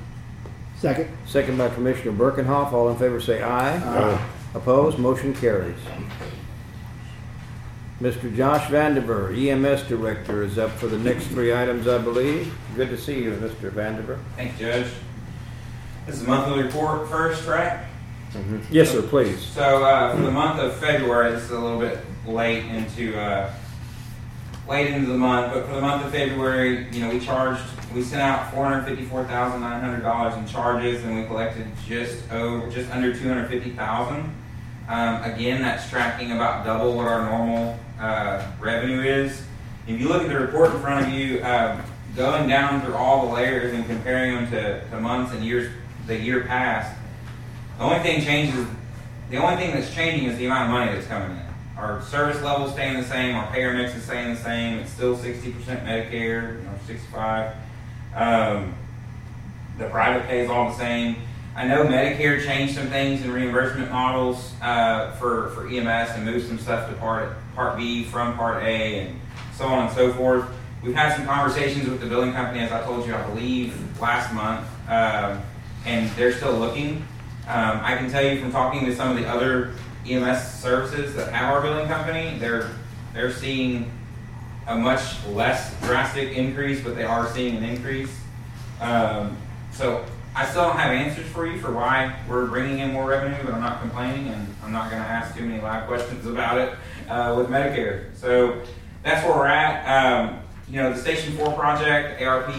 Second? second by Commissioner Birkenhoff. All in favor say aye. Aye. Opposed, motion carries. Mr. Josh Vandiver, EMS Director, is up for the next three items, I believe. Good to see you, Mr. Vandiver. Thank you, Judge. This is the monthly report first, right? Yes, sir, please. So uh, for the month of February, this is a little bit late into uh, late into the month, but for the month of February, you know, we charged, we sent out four hundred fifty-four thousand nine hundred dollars in charges, and we collected just over, just under two hundred fifty thousand. Um, again, that's tracking about double what our normal uh, revenue is. If you look at the report in front of you, um, going down through all the layers and comparing them to, to months and years, the year past, the only thing changes, the only thing that's changing is the amount of money that's coming in. Our service level's staying the same, our payer mix is staying the same, it's still sixty percent Medicare, you know, sixty-five. Um, the private pay is all the same. I know Medicare changed some things in reimbursement models, uh, for, for EMS and moved some stuff to part, part B from part A and so on and so forth. we've had some conversations with the billing company, as I told you, I believe, last month, um, and they're still looking. Um, I can tell you from talking to some of the other EMS services that have our billing company, they're they're seeing a much less drastic increase, but they are seeing an increase. Um, so I still don't have answers for you for why we're bringing in more revenue, but I'm not complaining, and I'm not going to ask too many live questions about it uh, with Medicare. So that's where we're at. Um, you know, the Station 4 project, ARP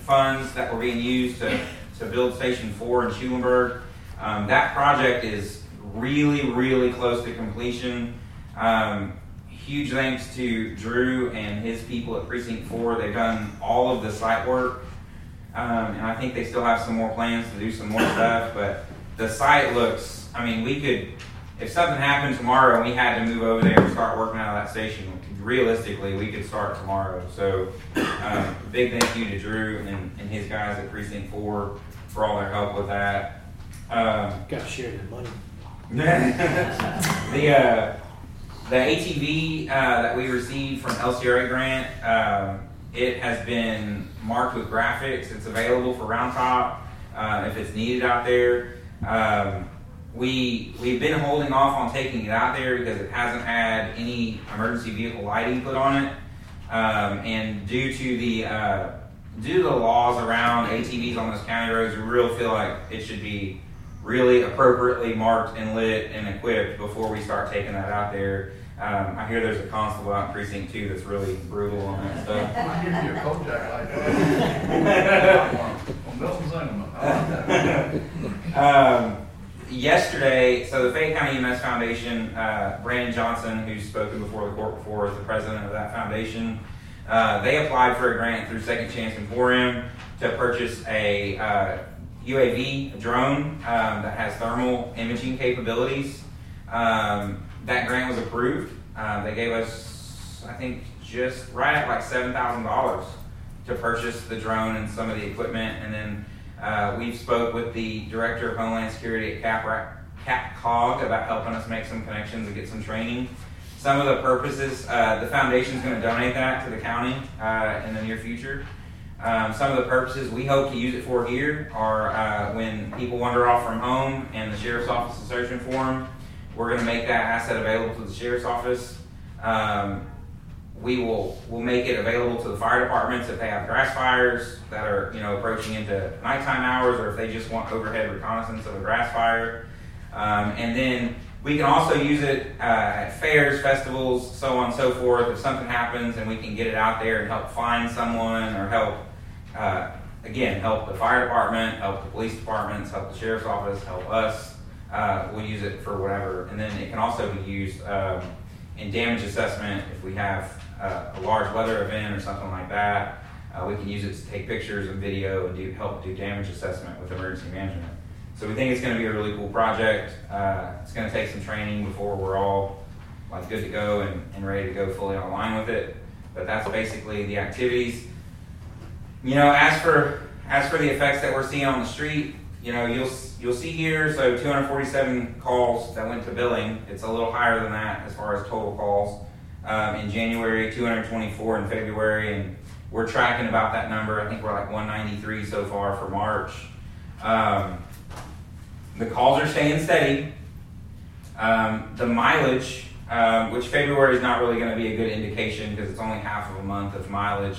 funds that were being used to, to build Station 4 in Schulenburg, um, that project is really, really close to completion. Um, huge thanks to Drew and his people at Precinct 4. They've done all of the site work. Um, and I think they still have some more plans to do some more stuff. But the site looks, I mean, we could, if something happened tomorrow and we had to move over there and start working out of that station, realistically, we could start tomorrow. So, um, big thank you to Drew and, and his guys at Precinct 4 for all their help with that. Um, Got to share that money. the uh, the ATV uh, that we received from LCRA grant, um, it has been marked with graphics. It's available for Round Top uh, if it's needed out there. Um, we we've been holding off on taking it out there because it hasn't had any emergency vehicle lighting put on it, um, and due to the uh, due to the laws around ATVs on those county roads, we really feel like it should be really appropriately marked and lit and equipped before we start taking that out there. Um, I hear there's a constable out in precinct two that's really brutal on that stuff. Might give you a Kojak like that. On Milton Cinnamon. Like that. um, yesterday, so the Fayette County EMS Foundation, uh, Brandon Johnson, who's spoken before the court before, is the president of that foundation. Uh, they applied for a grant through Second Chance Emporium to purchase a uh, UAV drone um, that has thermal imaging capabilities. Um, that grant was approved. Uh, they gave us, I think, just right at like seven thousand dollars to purchase the drone and some of the equipment, and then uh, we've spoke with the director of Homeland Security at Cap CapCog about helping us make some connections and get some training. Some of the purposes, uh, the foundation is going to donate that to the county uh, in the near future. Um, some of the purposes we hope to use it for here are uh, when people wander off from home and the sheriff's office is searching for them. We're going to make that asset available to the sheriff's office. Um, we will will make it available to the fire departments if they have grass fires that are you know approaching into nighttime hours, or if they just want overhead reconnaissance of a grass fire. Um, and then we can also use it uh, at fairs, festivals, so on and so forth. If something happens and we can get it out there and help find someone or help, uh, again, help the fire department, help the police departments, help the sheriff's office, help us, uh, we'll use it for whatever. And then it can also be used um, in damage assessment if we have uh, a large weather event or something like that. Uh, we can use it to take pictures and video and do help do damage assessment with emergency management. So we think it's going to be a really cool project. Uh, it's going to take some training before we're all like good to go and, and ready to go fully online with it. But that's basically the activities. You know, as for as for the effects that we're seeing on the street, you know, you'll you'll see here. So 247 calls that went to billing. It's a little higher than that as far as total calls. Um, in January, 224 in February, and we're tracking about that number. I think we're like 193 so far for March. Um, the calls are staying steady. Um, the mileage, um, which February is not really going to be a good indication because it's only half of a month of mileage.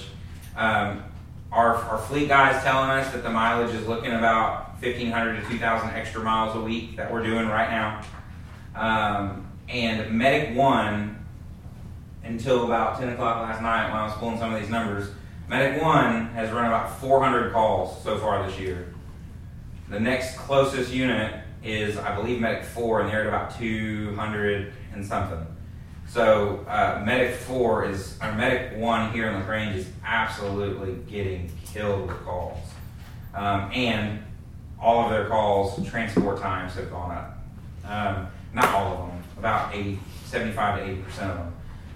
Um, our, our fleet guys telling us that the mileage is looking about 1,500 to 2,000 extra miles a week that we're doing right now. Um, and Medic One, until about 10 o'clock last night when I was pulling some of these numbers, Medic One has run about 400 calls so far this year. The next closest unit is, I believe, Medic 4, and they're at about 200 and something. So, uh, Medic 4 is, or Medic 1 here in LaGrange is absolutely getting killed with calls. Um, and all of their calls, transport times have gone up. Um, not all of them, about 80, 75 to 80% of them.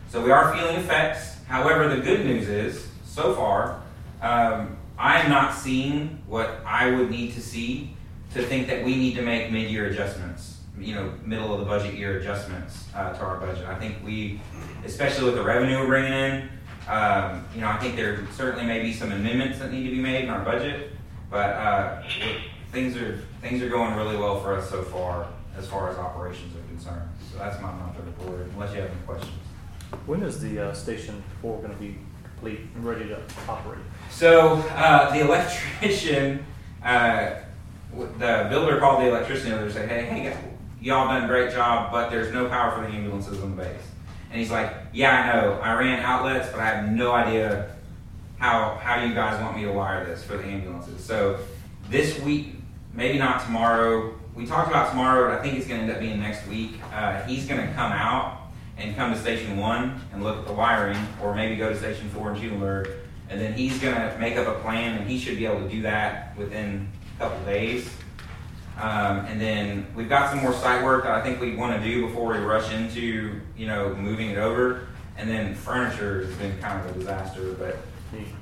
So, we are feeling effects. However, the good news is, so far, um, I'm not seeing what I would need to see to think that we need to make mid-year adjustments, you know, middle of the budget year adjustments uh, to our budget. I think we, especially with the revenue we're bringing in, Um, you know, I think there certainly may be some amendments that need to be made in our budget, but uh, things are things are going really well for us so far as far as operations are concerned. So that's my monthly report. Unless you have any questions. When is the uh, station four going to be complete and ready to operate? So uh, the electrician, uh, the builder called the electrician day, say, hey, hey, guys, y'all done a great job, but there's no power for the ambulances on the base. And he's like, yeah, I know. I ran outlets, but I have no idea how how you guys want me to wire this for the ambulances. So this week, maybe not tomorrow. We talked about tomorrow, but I think it's going to end up being next week. Uh, he's going to come out and come to station one and look at the wiring, or maybe go to station four and in Schulenburg, and then he's going to make up a plan, and he should be able to do that within a couple days. Um, and then we've got some more site work that I think we want to do before we rush into, you know, moving it over. And then furniture has been kind of a disaster, but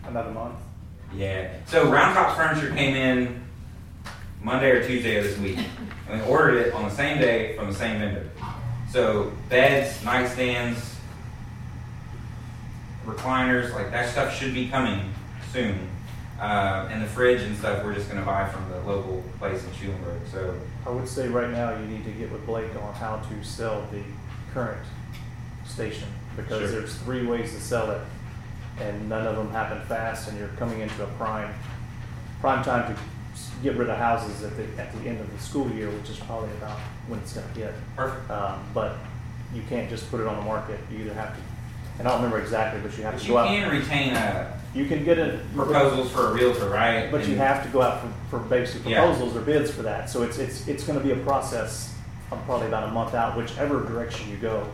Another month? yeah. So Round Top's furniture came in Monday or Tuesday of this week, and we ordered it on the same day from the same vendor. So beds, nightstands, recliners, like that stuff should be coming soon. Uh, and the fridge and stuff we're just going to buy from the local place in Schulenburg. So I would say right now you need to get with Blake on how to sell the current station because Sure. there's three ways to sell it, and none of them happen fast, and you're coming into a prime prime time to s- get rid of houses at the at the end of the school year, which is probably about when it's going to hit. Perfect. Um, but you can't just put it on the market. You either have to, and I don't remember exactly, but you have But to you go out. can retain a You can get a proposals for a realtor, right? But you And- have to go out for, for basic Yeah. proposals or bids for that. So it's it's it's going to be a process of probably about a month out, whichever direction you go.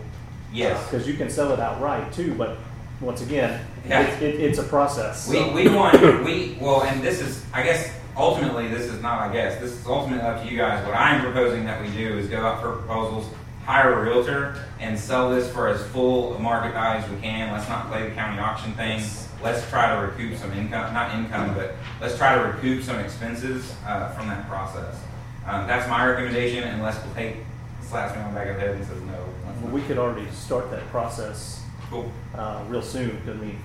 Yes. Because you can sell it outright too, but once again, Yeah. it, it, it's a process. We, so- we want, we, well, and this is, I guess, ultimately, this is not, I guess, this is ultimately up to you guys. What I'm proposing that we do is go out for proposals, hire a realtor, and sell this for as full a market value as we can. Let's not play the county auction thing. Let's try to recoup some income, not income, but let's try to recoup some expenses uh, from that process. Um, that's my recommendation, unless Blake slaps me on the back of the head and says no. Well, we could already start that process Cool. uh, real soon. I mean,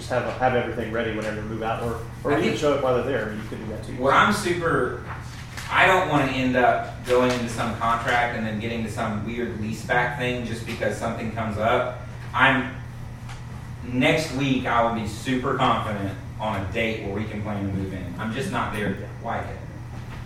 just have have everything ready whenever you move out, or or I even show it while they're there. I mean, You could do that too. What I'm super, I don't want to end up going into some contract and then getting to some weird lease back thing just because something comes up. I'm, next week I will be super confident on a date where we can plan to move in. I'm just not there quite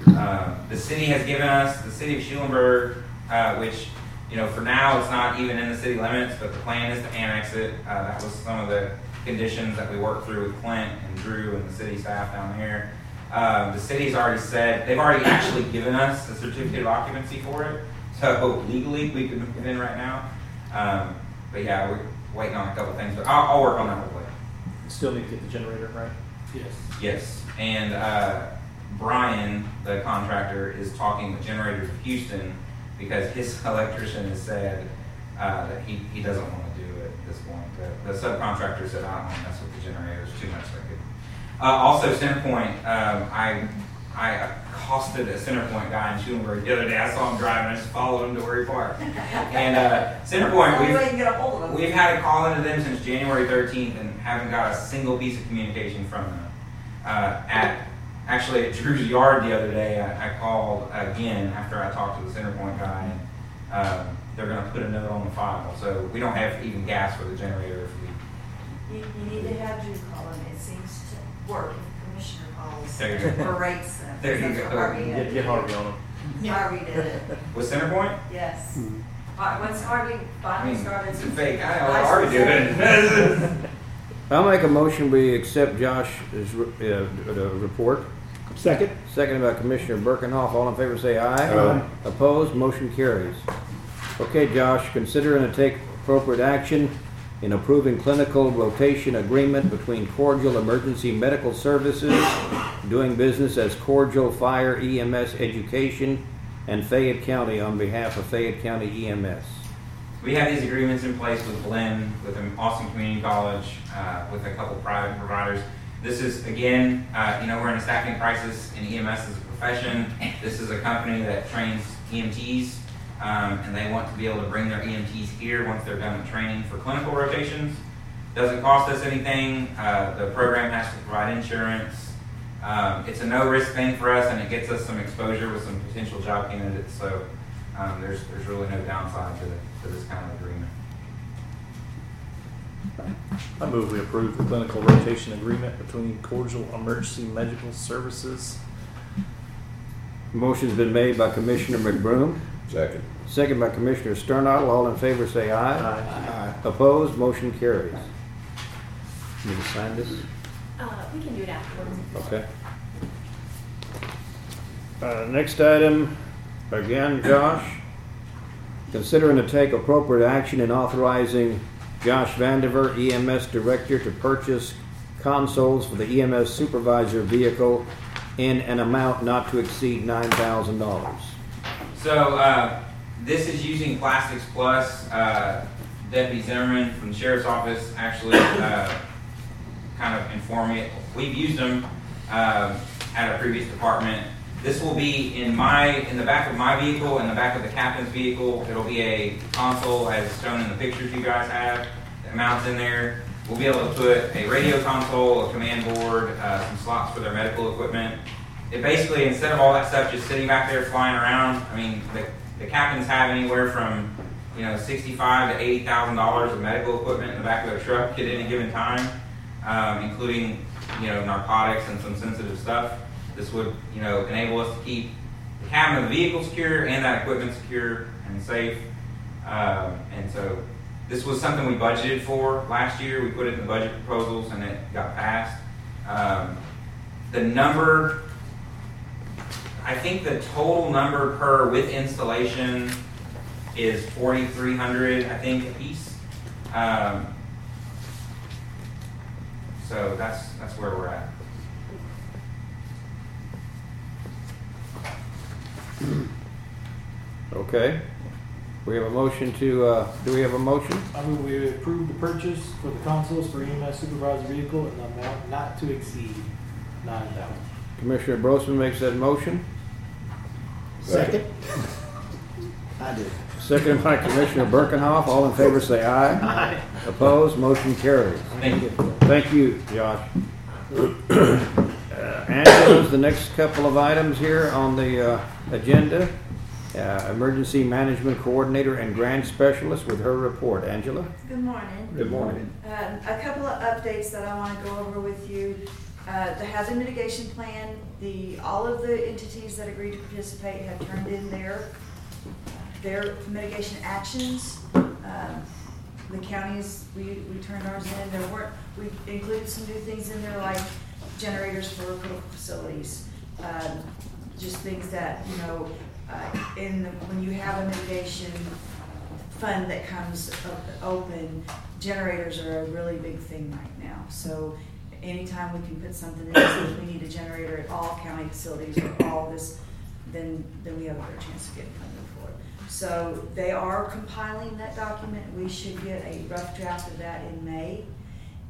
yet. Uh, the city has given us, the city of Schulenburg, uh, which, you know, for now it's not even in the city limits, but the plan is to annex it. Uh, that was some of the conditions that we worked through with Clint and Drew and the city staff down here. Um, the city's already said, they've already actually given us a certificate of occupancy for it. So legally, we can move it in right now. Um, but yeah, we're waiting on a couple things, but I'll, I'll work on that with Blake. Still need to get the generator right. Yes. Yes, and uh, Brian, the contractor, is talking with Generators of Houston because his electrician has said uh, that he, he doesn't want to do it at this point. The, the subcontractor said, I don't want to mess with the generators too much. Like it. Uh, also, Centerpoint, um, I I accosted a Centerpoint guy in Schulenburg the other day. I saw him driving. I just followed him to where he parked. And uh, Centerpoint, we've, you get a hold of them. we've had a call into them since January 13th and haven't got a single piece of communication from them. Uh, at actually at Drew's yard the other day, I, I called again after I talked to the Centerpoint guy, and um, they're going to put a note on the file. So we don't have even gas for the generator if we. You, you need to have Drew call him, it seems to work if the commissioner calls. There you go. Or rates them. There you That's go. what Harvey Get, did. get Harvey on them. Harvey did it, With Centerpoint? yes. Uh, Once Harvey I finally mean, started. it's fake. I know what already doing. I'll make a motion, we accept Josh's uh, uh, report. Second? Seconded by Commissioner Birkenhoff. All in favor say aye. Aye. Opposed, motion carries. Okay, Josh, consider and take appropriate action in approving clinical rotation agreement between Cordial Emergency Medical Services, doing business as Cordial Fire EMS Education, and Fayette County on behalf of Fayette County EMS. We have these agreements in place with Blinn, with an Austin Community College, uh, with a couple private providers. This is, again, uh, you know, we're in a staffing crisis in EMS as a profession. This is a company that trains EMTs, um, and they want to be able to bring their EMTs here once they're done with training for clinical rotations. Doesn't cost us anything. Uh, the program has to provide insurance. Um, it's a no risk thing for us, and it gets us some exposure with some potential job candidates. So um, there's there's really no downside to, to this kind of agreement. I move we approve the clinical rotation agreement between Cordial Emergency Medical Services. Motion's been made by Commissioner McBroom, Second. second by Commissioner Sternadel. All in favor say aye. Aye. Opposed, motion carries. Need to sign this? Uh, we can do it afterwards. Okay. Uh, next item, again, Josh. Considering to take appropriate action in authorizing Josh Vandiver, EMS Director, to purchase consoles for the EMS Supervisor vehicle in an amount not to exceed nine thousand dollars. So uh, this is using Plastics Plus. Uh, Deputy Zimmerman from the Sheriff's Office actually uh, kind of informed me. We've used them um, at a previous department. This will be in my in the back of my vehicle, in the back of the captain's vehicle. It'll be a console as shown in the pictures you guys have. That mounts in there. We'll be able to put a radio console, a command board, uh, some slots for their medical equipment. It basically, instead of all that stuff just sitting back there flying around, I mean, the, the captains have anywhere from you know sixty-five to eighty thousand dollars of medical equipment in the back of their truck at any given time, um, including you know narcotics and some sensitive stuff. This would you know enable us to keep the cabin of the vehicle secure and that equipment secure and safe. Um, and so this was something we budgeted for last year. We put it in the budget proposals and it got passed. Um, the number, I think the total number per with installation is 4,300, I think, a piece. Um, so that's that's where we're at. Okay. We have a motion to, uh, do we have a motion? I move we approve the purchase for the consoles for EMS supervisor vehicle in the amount not to exceed nine thousand. Commissioner Brosman makes that motion. Second? I did. Second by Commissioner Birkenhoff. All in favor say aye. Aye. Opposed, motion carries. Thank you. Thank you, Josh. Uh, Angela's the next couple of items here on the uh, agenda. Uh, Emergency Management Coordinator and Grant Specialist with her report. Angela? Good morning. Good morning. Um, A couple of updates that I want to go over with you. Uh, The hazard mitigation plan, the, all of the entities that agreed to participate have turned in their, their mitigation actions. Um, The counties, we, we turned ours in, there weren't, we included some new things in there like generators for critical facilities. Um, Just things that, you know, uh, in, the- when you have a mitigation fund that comes open, generators are a really big thing right now. So anytime we can put something in, says we need a generator at all county facilities or all this, then, then we have a better chance of getting funding for it. So they are compiling that document. We should get a rough draft of that in May,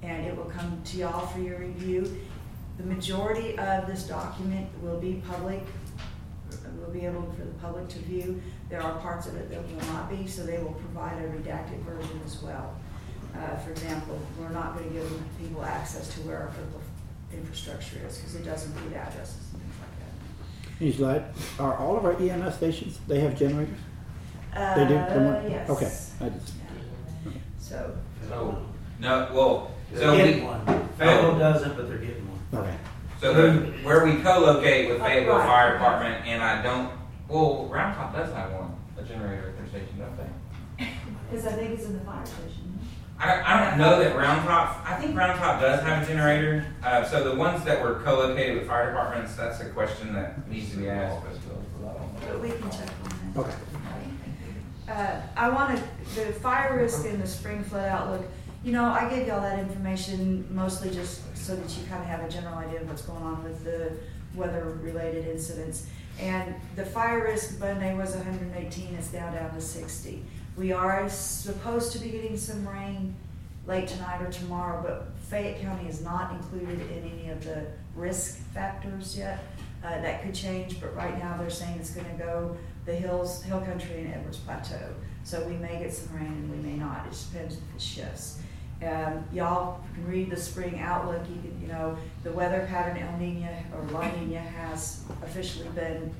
and it will come to y'all for your review. The majority of this document will be public, will be able for the public to view. There are parts of it that will not be, so they will provide a redacted version as well. Uh, for example, we're not gonna give people access to where our critical infrastructure is, because it doesn't include addresses and things like He's like, are all of our EMS stations, they have generators? that. They do? Uh, yes. Okay. I just- So, So no, well, so They're we, getting one. Fayetteville doesn't, but they're getting one. Okay. So the, where we co-locate with Oh, Fayetteville right. Fire Department, and I don't, well, Round Top does have one, a generator at their station, don't they? because I think it's in the fire station. I don't, I don't know that Round Top, I think Round Top does have a generator. Uh, so the ones that were co-located with fire departments, that's a question that needs to be asked. But we can check on that. Okay. Uh, I wanted, the fire risk and the spring flood outlook, you know, I gave y'all that information mostly just so that you kind of have a general idea of what's going on with the weather-related incidents. And the fire risk Monday was hundred and eighteen, it's now down to sixty. We are supposed to be getting some rain late tonight or tomorrow, but Fayette County is not included in any of the risk factors yet. Uh, that could change, but right now they're saying it's gonna go the hills, hill country and Edwards Plateau. So we may get some rain and we may not, it just depends if it shifts. Um, y'all can read the spring outlook, you can, you know, the weather pattern El Nino or La Nina has officially been,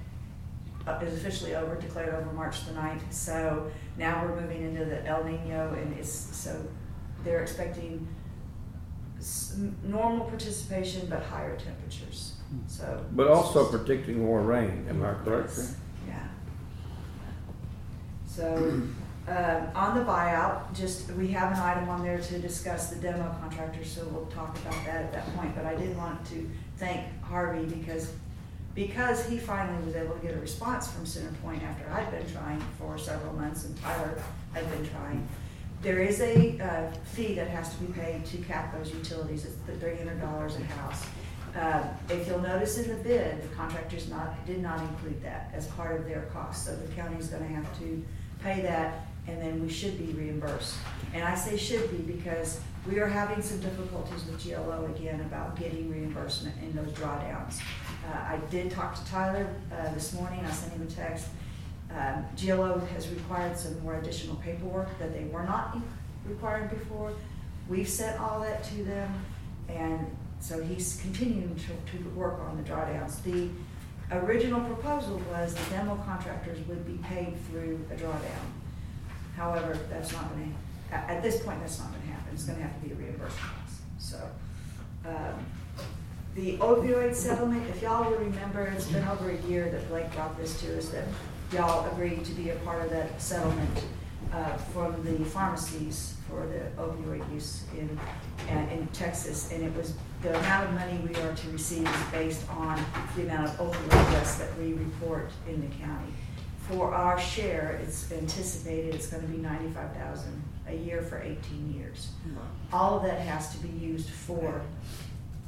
uh, is officially over, declared over March the ninth. So now we're moving into the El Nino and it's, so they're expecting s- n- normal participation but higher temperatures, so. But also predicting more rain, am I correct? Yes, Yeah. So, um, on the buyout, just, we have an item on there to discuss the demo contractor, so we'll talk about that at that point. But I did want to thank Harvey because, because he finally was able to get a response from Centerpoint after I'd been trying for several months and Tyler had been trying. There is a, uh, fee that has to be paid to cap those utilities, it's the three hundred dollars a house. Uh, If you'll notice in the bid, the contractors not, did not include that as part of their cost, so the county's gonna have to pay that, and then we should be reimbursed. And I say should be because we are having some difficulties with GLO again about getting reimbursement in those drawdowns. Uh, I did talk to Tyler, uh, this morning, I sent him a text. Um, GLO has required some more additional paperwork that they were not required before. We've sent all that to them, and so he's continuing to, to work on the drawdowns. The original proposal was the demo contractors would be paid through a drawdown. However, that's not gonna, at, at this point, that's not gonna happen, it's gonna have to be a reimbursement, so. um, The opioid settlement, if y'all will remember, it's been over a year that Blake brought this to us, that y'all agreed to be a part of that settlement uh, from the pharmacies for the opioid use in, uh, in Texas. And it was, the amount of money we are to receive is based on the amount of opioid deaths that we report in the county. For our share, it's anticipated it's gonna be ninety-five thousand a year for eighteen years. All of that has to be used for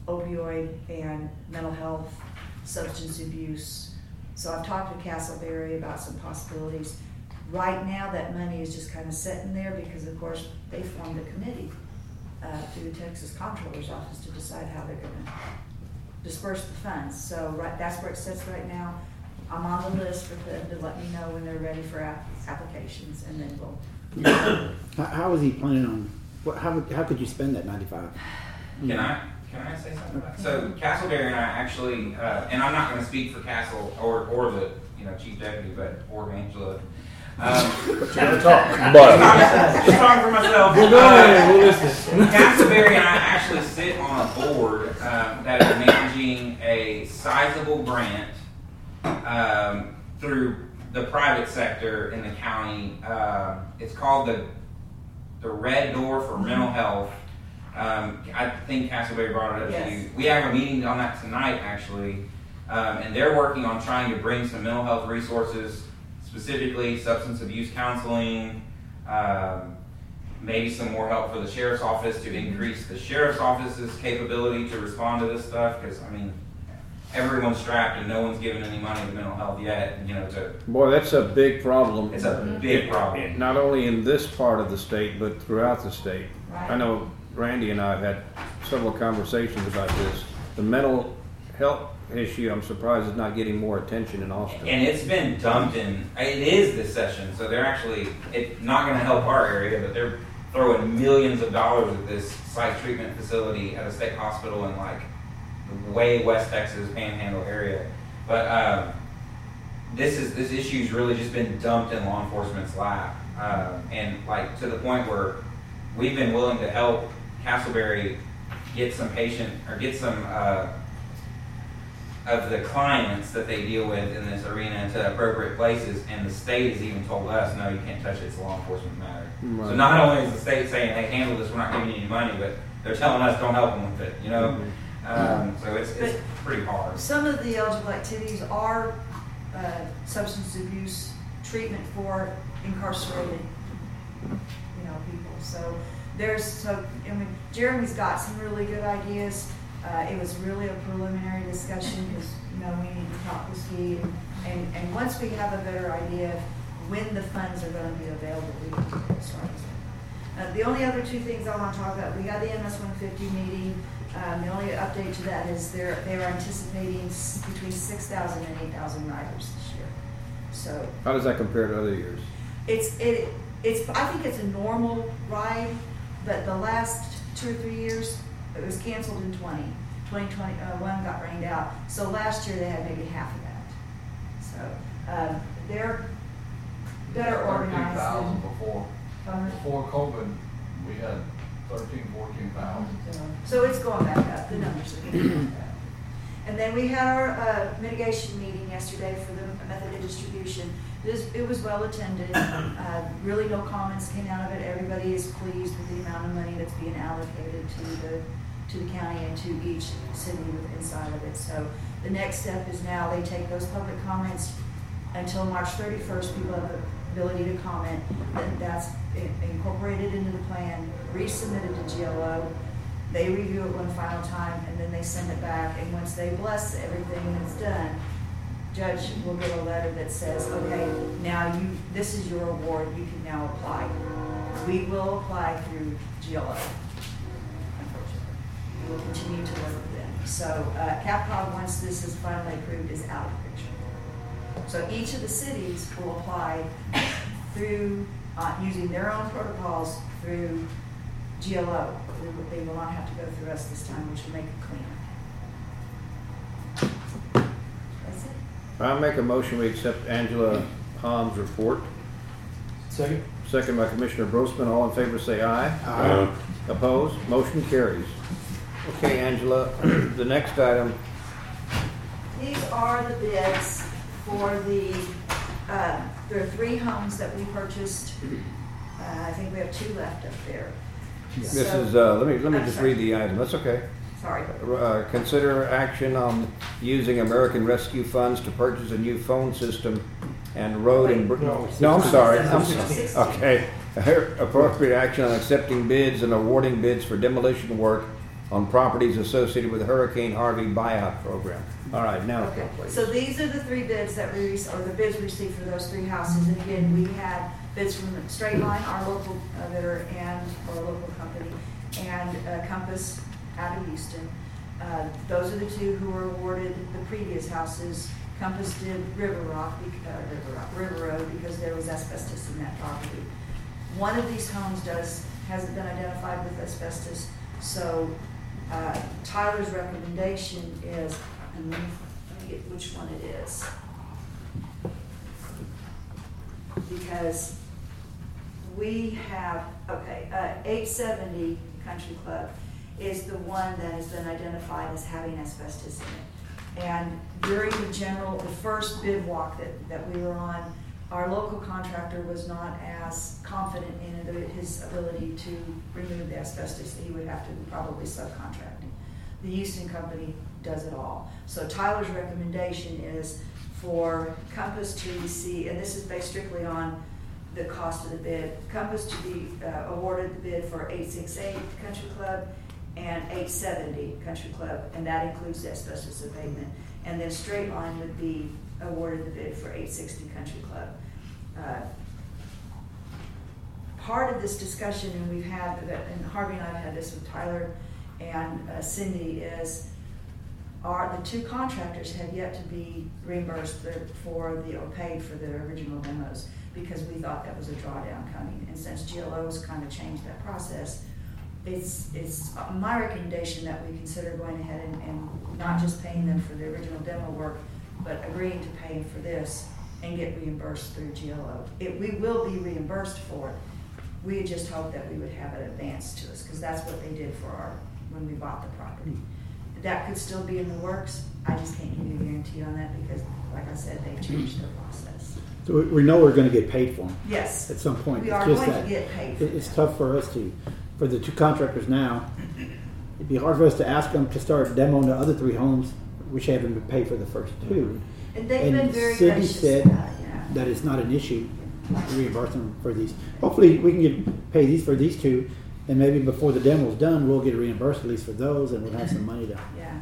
opioid and mental health, substance abuse. So I've talked to Castleberry about some possibilities. Right now, that money is just kind of sitting there because of course, they formed a committee uh, through the Texas Comptroller's Office to decide how they're gonna disperse the funds. So right, that's where it sits right now. I'm on the list for them to let me know when they're ready for app- applications and then we'll. How, how is he planning on, what, how, how could you spend that ninety-five? Can I, can I say something about that? So Castleberry and I actually, uh, and I'm not gonna speak for Castle or, or the, you know, chief deputy, but, or Angela. Um, But you're gonna talk. But. Just talking for myself. We're go ahead, we'll listen. Castleberry and I actually sit on a board, um, that is managing a sizable grant, um, through the private sector in the county. Um it's called the, the Red Door for Mental Health. Um, I think Castleberry brought it up to you. We have a meeting on that tonight, actually. Um, and they're working on trying to bring some mental health resources, specifically substance abuse counseling, um, maybe some more help for the sheriff's office to increase the sheriff's office's capability to respond to this stuff. Because I mean, everyone's strapped and no one's given any money to mental health yet. You know, to Boy, that's a big problem. It's a big problem. Not only in this part of the state, but throughout the state. Right. I know Randy and I have had several conversations about this. The mental health issue, I'm surprised is not getting more attention in Austin. And it's been dumped in. It is this session, so they're actually it's not going to help our area, but they're throwing millions of dollars at this psych treatment facility at a state hospital in like way West Texas Panhandle area. But um, this is this issue's really just been dumped in law enforcement's lap, uh, and like to the point where we've been willing to help Castleberry get some patient or get some. Uh, of the clients that they deal with in this arena into appropriate places, and the state has even told us, no, you can't touch it, it's a law enforcement matter. So not only is the state saying, hey, handle this, we're not giving you any money, but they're telling us, don't help them with it, you know? Um, so it's, it's pretty hard. Some of the eligible activities are uh, substance abuse treatment for incarcerated, you know, people. So there's, so, I mean, Jeremy's got some really good ideas. Uh, It was really a preliminary discussion because, you know, we need to talk with Steve. And, and once we have a better idea of when the funds are going to be available, we can get started. Uh, the only other two things I want to talk about, we got the MS one fifty meeting. Um, the only update to that is they're, they are anticipating s- between six thousand and eight thousand riders this year. So How does that compare to other years? it's, it, it's, I think it's a normal ride, but the last two or three years, it was canceled in 20. 2020, uh, got rained out. So last year they had maybe half of that. So um, they're better organized. thousand than- before, before COVID, we had thirteen, fourteen thousand. So it's going back up, the numbers are going back up. And then we had our uh, mitigation meeting yesterday for the method of distribution. It was, it was well attended, Uh, really no comments came out of it, everybody is pleased with the amount of money that's being allocated to the, to the county and to each city inside of it. So the next step is now they take those public comments until March thirty-first, people have the ability to comment, then that's incorporated into the plan, resubmitted to GLO. They review it one final time, and then they send it back, and once they bless everything that's done, judge will get a letter that says, okay, now you, this is your award, you can now apply. We will apply through GLO, unfortunately. We will continue to work with them. So, uh, CAPCOG, once this is finally approved, is out of picture. So each of the cities will apply through, uh, using their own protocols through GLO. They will not have to go through us this time, which will make it cleaner. That's it. I make a motion, we accept Angela Palm's report. Second. Second by Commissioner Brosman. All in favor say aye. Aye. Opposed? Motion carries. Okay, Angela, the next item, These are the bids for the, uh, there are three homes that we purchased. Uh, I think we have two left up there. this So- is, uh, let me, let me I'm just sorry. read the item. That's okay. Sorry. Uh, Consider action on using American Rescue Funds to purchase a new phone system and road and... Wait, no. No, I'm sorry. I'm sorry. Okay. Appropriate action on accepting bids and awarding bids for demolition work on properties associated with Hurricane Harvey buyout program. All right, now, Okay, please. so these are the three bids that we, rec- or the bids we received for those three houses. And again, we had bids from Straight Line, our local uh, bidder, and, or local company, and uh, Compass out of Houston. Uh, Those are the two who were awarded the previous houses. Compass did River Rock, uh, River Rock, River Road, because there was asbestos in that property. One of these homes does, hasn't been identified with asbestos, so uh, Tyler's recommendation is, and let me get which one it is. Because we have, okay, uh, eight seventy Country Club is the one that has been identified as having asbestos in it. And during the general, the first bid walk that, that we were on, our local contractor was not as confident in his ability to remove the asbestos, that he would have to probably subcontract. The Houston company does it all. So Tyler's recommendation is for Compass to receive, and this is based strictly on the cost of the bid, Compass to be uh, awarded the bid for eight six eight Country Club and eight seventy Country Club, and that includes the asbestos abatement. And then Straight Line would be awarded the bid for eight sixty Country Club. Uh, Part of this discussion, and we've had, and Harvey and I have had this with Tyler and uh, Cindy, is are, the two contractors have yet to be reimbursed for the, or paid for the original demos, because we thought that was a drawdown coming. And since GLO's kind of changed that process, it's, it's my recommendation that we consider going ahead and, and not just paying them for the original demo work, but agreeing to pay for this and get reimbursed through GLO. It, we will be reimbursed for it. We just hoped that we would have it advanced to us, because that's what they did for our, when we bought the property. That could still be in the works. I just can't give you a guarantee on that because, like I said, they changed their process. So we, we know we're gonna get paid for them. Yes. At some point. We It's are just going to that get paid for it- It's tough for us to, for the two contractors now, it'd be hard for us to ask them to start demoing the other three homes, which haven't been paid for the first two. And they've been very Cindy gracious said about it, yeah. that it's not an issue to reimburse them for these. Hopefully, we can get, pay these for these two, and maybe before the demo's done, we'll get reimbursed at least for those, and we'll have some money to. Yeah.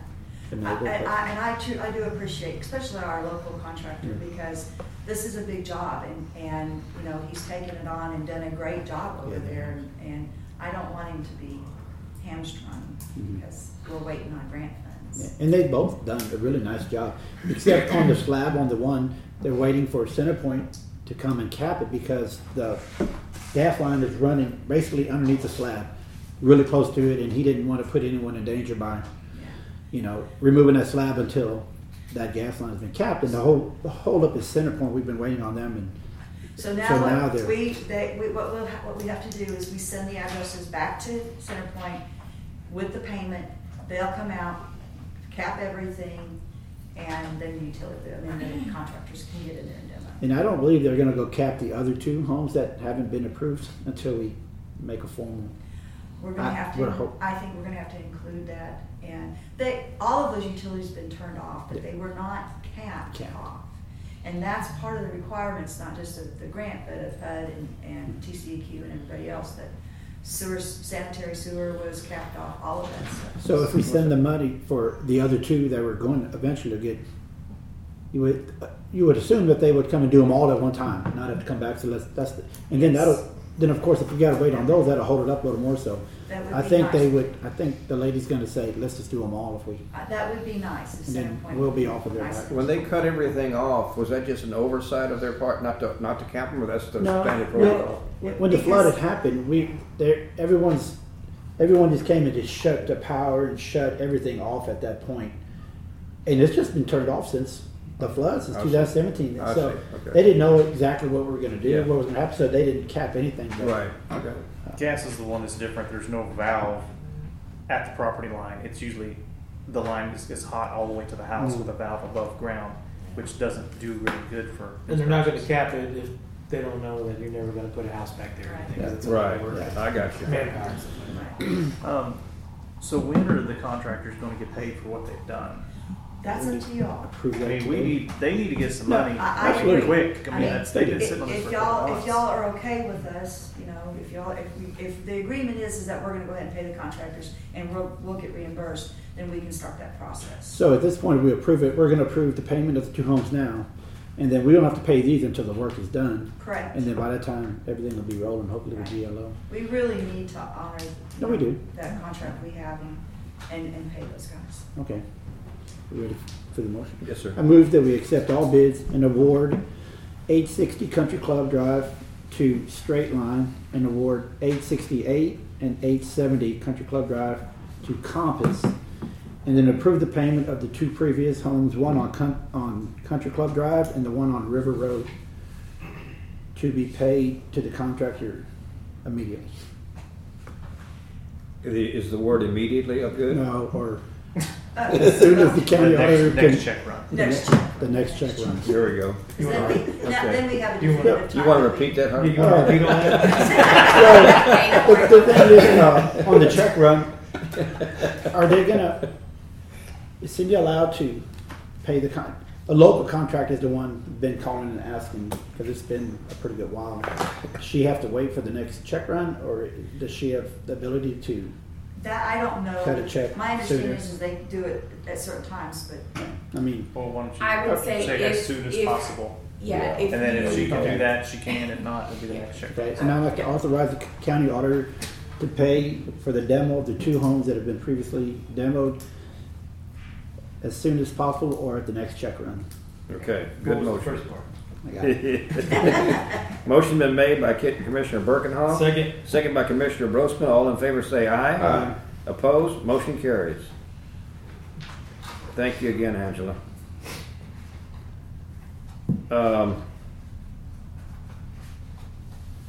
to I- it. And I, and I too, I do appreciate, especially our local contractor, because this is a big job and, and, you know, he's taken it on and done a great job over Yeah. there. and- And I don't want him to be hamstrung Mhm. because we're waiting on grant funds. And they've both done a really nice job, except on the slab on the one, they're waiting for Centerpoint to come and cap it because the gas line is running basically underneath the slab. really close to it, and he didn't want to put anyone in danger by, you know, removing that slab until that gas line has been capped. And the whole the hold up is Centerpoint. We've been waiting on them, and So now, So now what they're- we, they, we, what we'll, ha- what we have to do is we send the addresses back to Centerpoint with the payment. They'll come out, cap everything, and then the utility, and then the contractors can get in there and demo. and I don't believe they're going to go cap the other two homes that haven't been approved until we make a formal. We're gonna I have would to, hope- I think we're gonna have to include that, and they, all of those utilities have been turned off, but they were not capped Capped. off. And that's part of the requirements, not just of the grant, but of HUD and, and TCEQ and everybody else, that sewer, sanitary sewer was capped off, all of that stuff. So if we send the money for the other two that were going to eventually get, you would you would assume that they would come and do them all at one time, not have to come back. So let's, that's the, and then that'll then of course if we got to wait on those, that'll hold it up a little more. So That would I be think they would. I think the lady's going to say, let's just do them all if we, Uh, That would be nice, if and then Centerpoint. we'll be off of their nice. When they cut everything off, was that just an oversight of their part, not to not to cap them, or that's the No, standard well, protocol? when the flood had happened, we there everyone's everyone just came and just shut the power and shut everything off at that point. point, and it's just been turned off since the flood since I see. 2017. I so. Okay. they didn't know exactly what we were going to do, Yeah. what was going to happen, so they didn't cap anything. but- Right. Okay. Gas is the one that's different. There's no valve at the property line. It's usually the line is, is hot all the way to the house Mm. with a valve above ground, which doesn't do really good for. And they're not gonna cap it if they don't know that you're never gonna put a house back there or anything. 'cause it's a lot of Right. work. I got you. Manpower and stuff like that. Um, so when are the contractors going to get paid for what they've done? That's up to y'all. Approve I that mean, we today. need they need to get some No, money I- I absolutely agree. quick. I I mean, mean, that's, they've been If, sitting on this if y'all, if months. y'all are okay with us, you know, if y'all, if we, if the agreement is, is that we're gonna go ahead and pay the contractors and we'll, we'll get reimbursed, then we can start that process. So at this point, we approve it. We're going to approve the payment of the two homes now, and then we don't have to pay these until the work is done. Correct. And then by that time, everything will be rolling. Hopefully, with GLO. We really need to honor. No, we do. That contract we have and, and, and pay those guys. Okay. Ready for the motion? Yes, sir. I move that we accept all bids and award 860 Country Club Drive to Straight Line and award 868 and 870 Country Club Drive to Compass. And then approve the payment of the two previous homes, one on, Coun- on Country Club Drive and the one on River Road, to be paid to the contractor immediately. The- Is the word immediately of good? No, or as soon as the county The next- auditor next can. check run. the Next ne- check. The next check run. There we go. Then we, now, then we have a You wanna- definitive You want to time. repeat that, huh? You wanna repeat all that? Well, the, the thing is, uh, on the check run, are they gonna, is Cindy allowed to pay the con, the local contract is the one been calling and asking, because it's been a pretty good while. Does she have to wait for the next check run, or does she have the ability to? That, I don't know. Cut a check My understanding sooner. is, is they do it at certain times, but I mean, Well, why don't you I would say as if- soon as if- possible? Yeah, if and then if she can Okay. do that, she can. If not, it'll be the next check. okay, and I'd like to authorize the county auditor to pay for the demo of the two homes that have been previously demoed as soon as possible, or at the next check run. Okay, good What was the motion. First part. I got it. Motion been made by Kit- Commissioner Birkenhoff. Second. Second by Commissioner Brosman. All in favor say aye. Aye. Opposed? Motion carries. Thank you again, Angela. Um,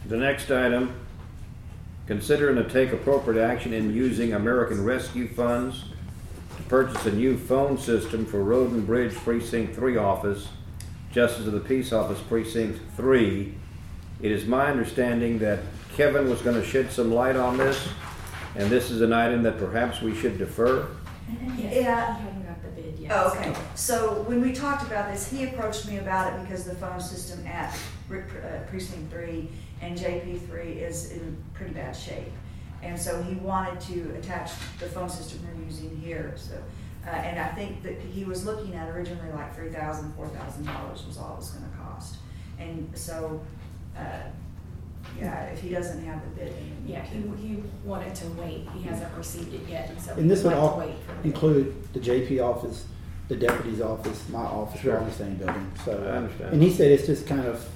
The next item, considering to take appropriate action in using American Rescue Funds to purchase a new phone system for Road and Bridge Precinct Three office, Justice of the Peace Office Precinct Three. It is my understanding that Kevin was gonna shed some light on this, and this is an item that perhaps we should defer. Yeah. You haven't got the bid yet. Oh, okay. So when we talked about this, he approached me about it because the phone system at Re- uh, precinct three and JP three is in pretty bad shape. And so he wanted to attach the phone system we're using here, so, uh, and I think that he was looking at originally like three thousand, four thousand dollars was all it was gonna cost. And so, uh, yeah, if he doesn't have the bid, then. we Yeah, he, can- he wanted to wait. He hasn't received it yet, and so And this we'd would like to all wait for the bid. include the JP office, the deputy's office, my office, we're all in the same building, so. I understand. And he said it's just kind of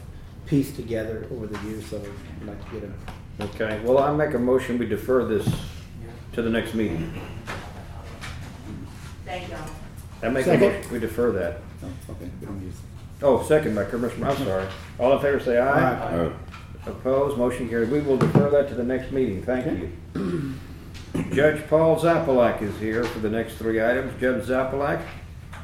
pieced together over the years, so I'd like to get a, Okay, well, I make a motion, we defer this to the next meeting. Thank y'all. I make a Second. motion, we defer that. Oh, okay, we don't use. Oh, second by Commissioner, I'm sorry. All in favor, say aye. Aye. Uh, Opposed, motion carried. We will defer that to the next meeting. Thank you. Judge Paul Zappalak is here for the next three items. Judge Zappalak,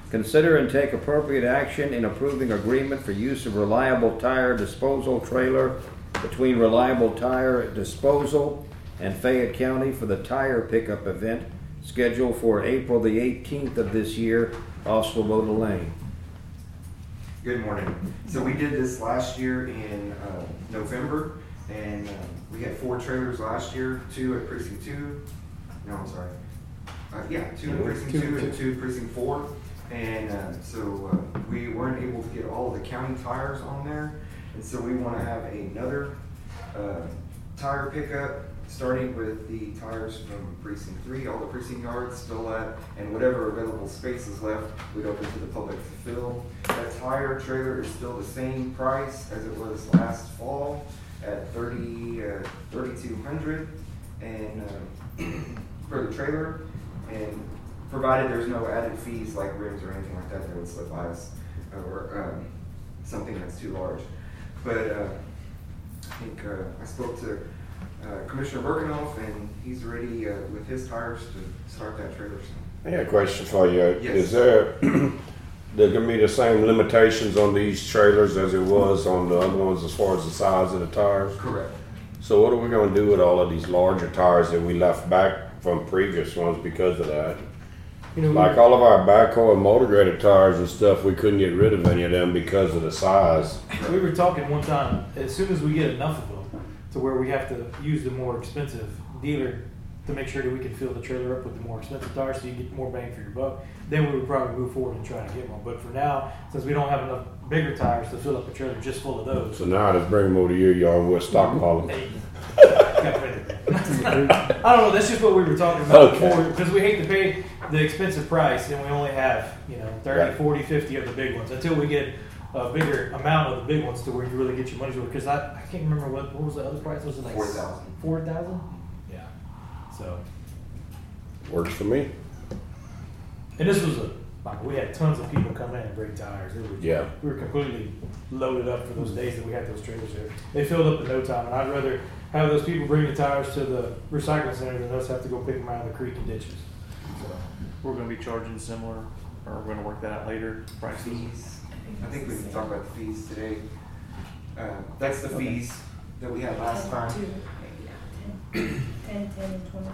consider and take appropriate action in approving agreement for use of reliable tire disposal trailer between Reliable Tire Disposal and Fayette County for the tire pickup event scheduled for April the 18th of this year Swoboda Lane. Good morning. So we did this last year in uh, November, and uh, we had four trailers last year, two at precinct two. No, I'm sorry. Uh, Yeah, two at precinct Two, two and two. two at precinct four. And uh, so uh, we weren't able to get all of the county tires on there. And so we want to have another uh, tire pickup, starting with the tires from precinct three, all the precinct yards still at, and whatever available space is left, we'd open to the public to fill. That tire trailer is still the same price as it was last fall at thirty, uh, thirty-two hundred and, uh, for the trailer. And provided there's no added fees like rims or anything like that that would slip by us, or, um, something that's too large. But, uh, I think, uh, I spoke to uh, Commissioner Birkenhoff, and he's ready, uh, with his tires to start that trailer soon. I got a question for you. Yes. Is there, there gonna be the same limitations on these trailers as it was on the other ones as far as the size of the tires? Correct. So what are we gonna do with all of these larger tires that we left back from previous ones because of that? You know, Like all of our backhoe and motor graded tires and stuff, we couldn't get rid of any of them because of the size. We were talking one time, as soon as we get enough of them to where we have to use the more expensive dealer to make sure that we can fill the trailer up with the more expensive tires so you get more bang for your buck, then we would probably move forward and try to get one. But for now, since we don't have enough bigger tires to fill up a trailer just full of those, So now let's bring them over to your yard and we'll stockpile mm-hmm. them. Hey. Got rid of it. I don't know. That's just what we were talking about Okay. before because we hate to pay the expensive price and we only have you know 30, Right. 40, 50 of the big ones until we get a bigger amount of the big ones to where you really get your money's worth. Because I, I can't remember what what was the other price was it like 4,000. Four thousand. Yeah. So Works for me. and this was a like we had tons of people come in and break tires. It was, Yeah. We were completely loaded up for those days that we had those trailers there. They filled up in no time, and I'd rather have those people bring the tires to the recycling center than us have to go pick them out of the creek and ditches. So, We're gonna be charging similar, or we're gonna work that out later, prices. Fees, I think we can talk about the fees today. Uh, That's the fees that we had last time. Two, yeah, ten, ten, ten and twenty,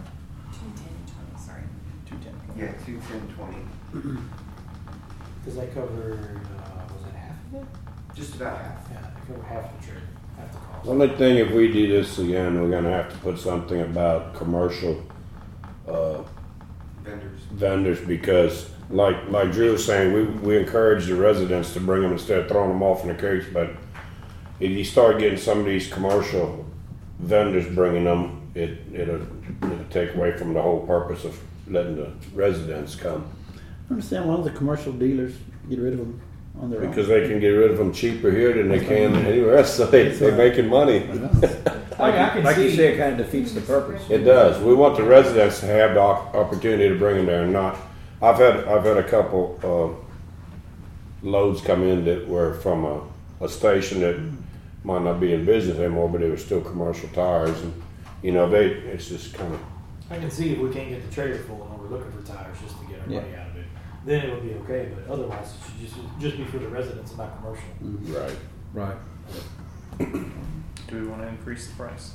two, ten and twenty, sorry. Two ten. Yeah, two, ten, twenty, Does that cover? Uh, was it half of it? just about half. Yeah, it covered half the trailer, half the cost. Only thing, if we do this again, we're gonna have to put something about commercial, uh, Vendors. vendors because like, like Drew was saying, we, we encourage the residents to bring them instead of throwing them off in the creeks, but if you start getting some of these commercial vendors bringing them, it, it'll, it'll take away from the whole purpose of letting the residents come. I understand why don't the commercial dealers get rid of them on their own. Because they can get rid of them cheaper here than they can anywhere else, so they, they're making money. I I can Like you see- say, it kind of defeats the purpose. It does. We want the residents to have the opportunity to bring them there and not. I've had I've had a couple uh, loads come in that were from a, a station that might not be in business anymore, but they were still commercial tires, and you know they it's just kind of I can see if we can't get the trailer full and we're looking for tires just to get our Yeah. money out of it, then it would be okay. But otherwise, it should just just be for the residents and not commercial. right. Right. Do we wanna increase the price?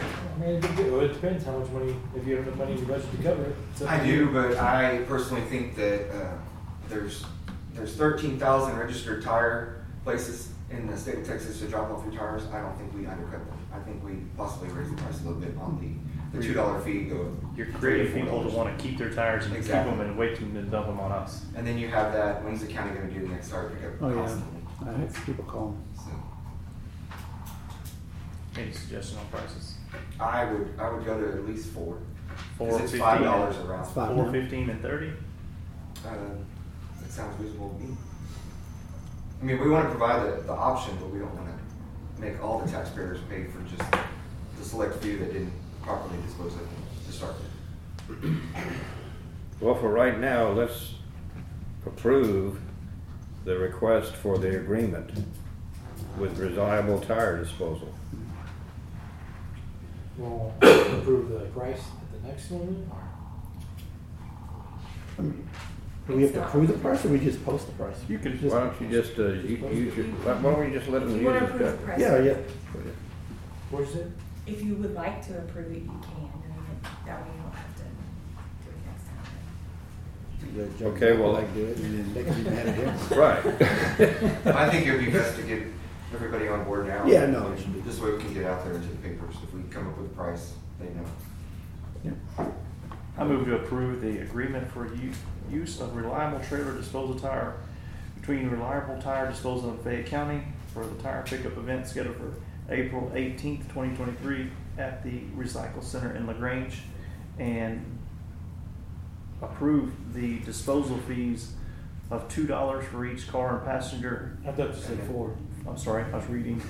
I mean, it, well, it depends how much money. If you have enough money in your budget to cover it. It's up I do, you. but I personally think that uh, there's there's thirteen thousand registered tire places in the state of Texas to drop off your tires. I don't think we undercut them. I think we possibly raise the price a little bit on the the two dollar fee. Go You're creating people to wanna keep their tires and keep them and wait to then dump them on us. And then you have that. When's the county going to do the next tire pickup? Oh, yeah. I have people call them. So Any suggestion on prices? I would I would go to at least four. 'Cause Four it's five dollars around. It's five Four now. fifteen and thirty? Uh, that sounds reasonable to me. I mean, we want to provide the, the option, but we don't want to make all the taxpayers pay for just the select few that didn't properly dispose of them to start with. Well, for right now, let's approve the request for the agreement with reliable tire disposal. We'll approve the price at the next one, or? Do we have to approve the price or we just post the price? You can Why don't you just, uh, you, use your, why don't we just let them You use wanna it? approve the price? Yeah, yeah. Where's it? If you would like to approve it, you can, I mean, that way you don't have to do it next time. Okay, well- Like do it and then they can be mad at him. Right. I think it would be best to get everybody on board now. Yeah, no, it should be. This way we can get out there into the papers. If we come up with a price, they know. I move to approve the agreement for u- use of reliable trailer disposal tire between Reliable Tire Disposal in Fayette County for the tire pickup event scheduled for April eighteenth, twenty twenty-three at the Recycle Center in LaGrange and approve the disposal fees of two dollars for each car and passenger. I thought you said four. I'm sorry, I was reading.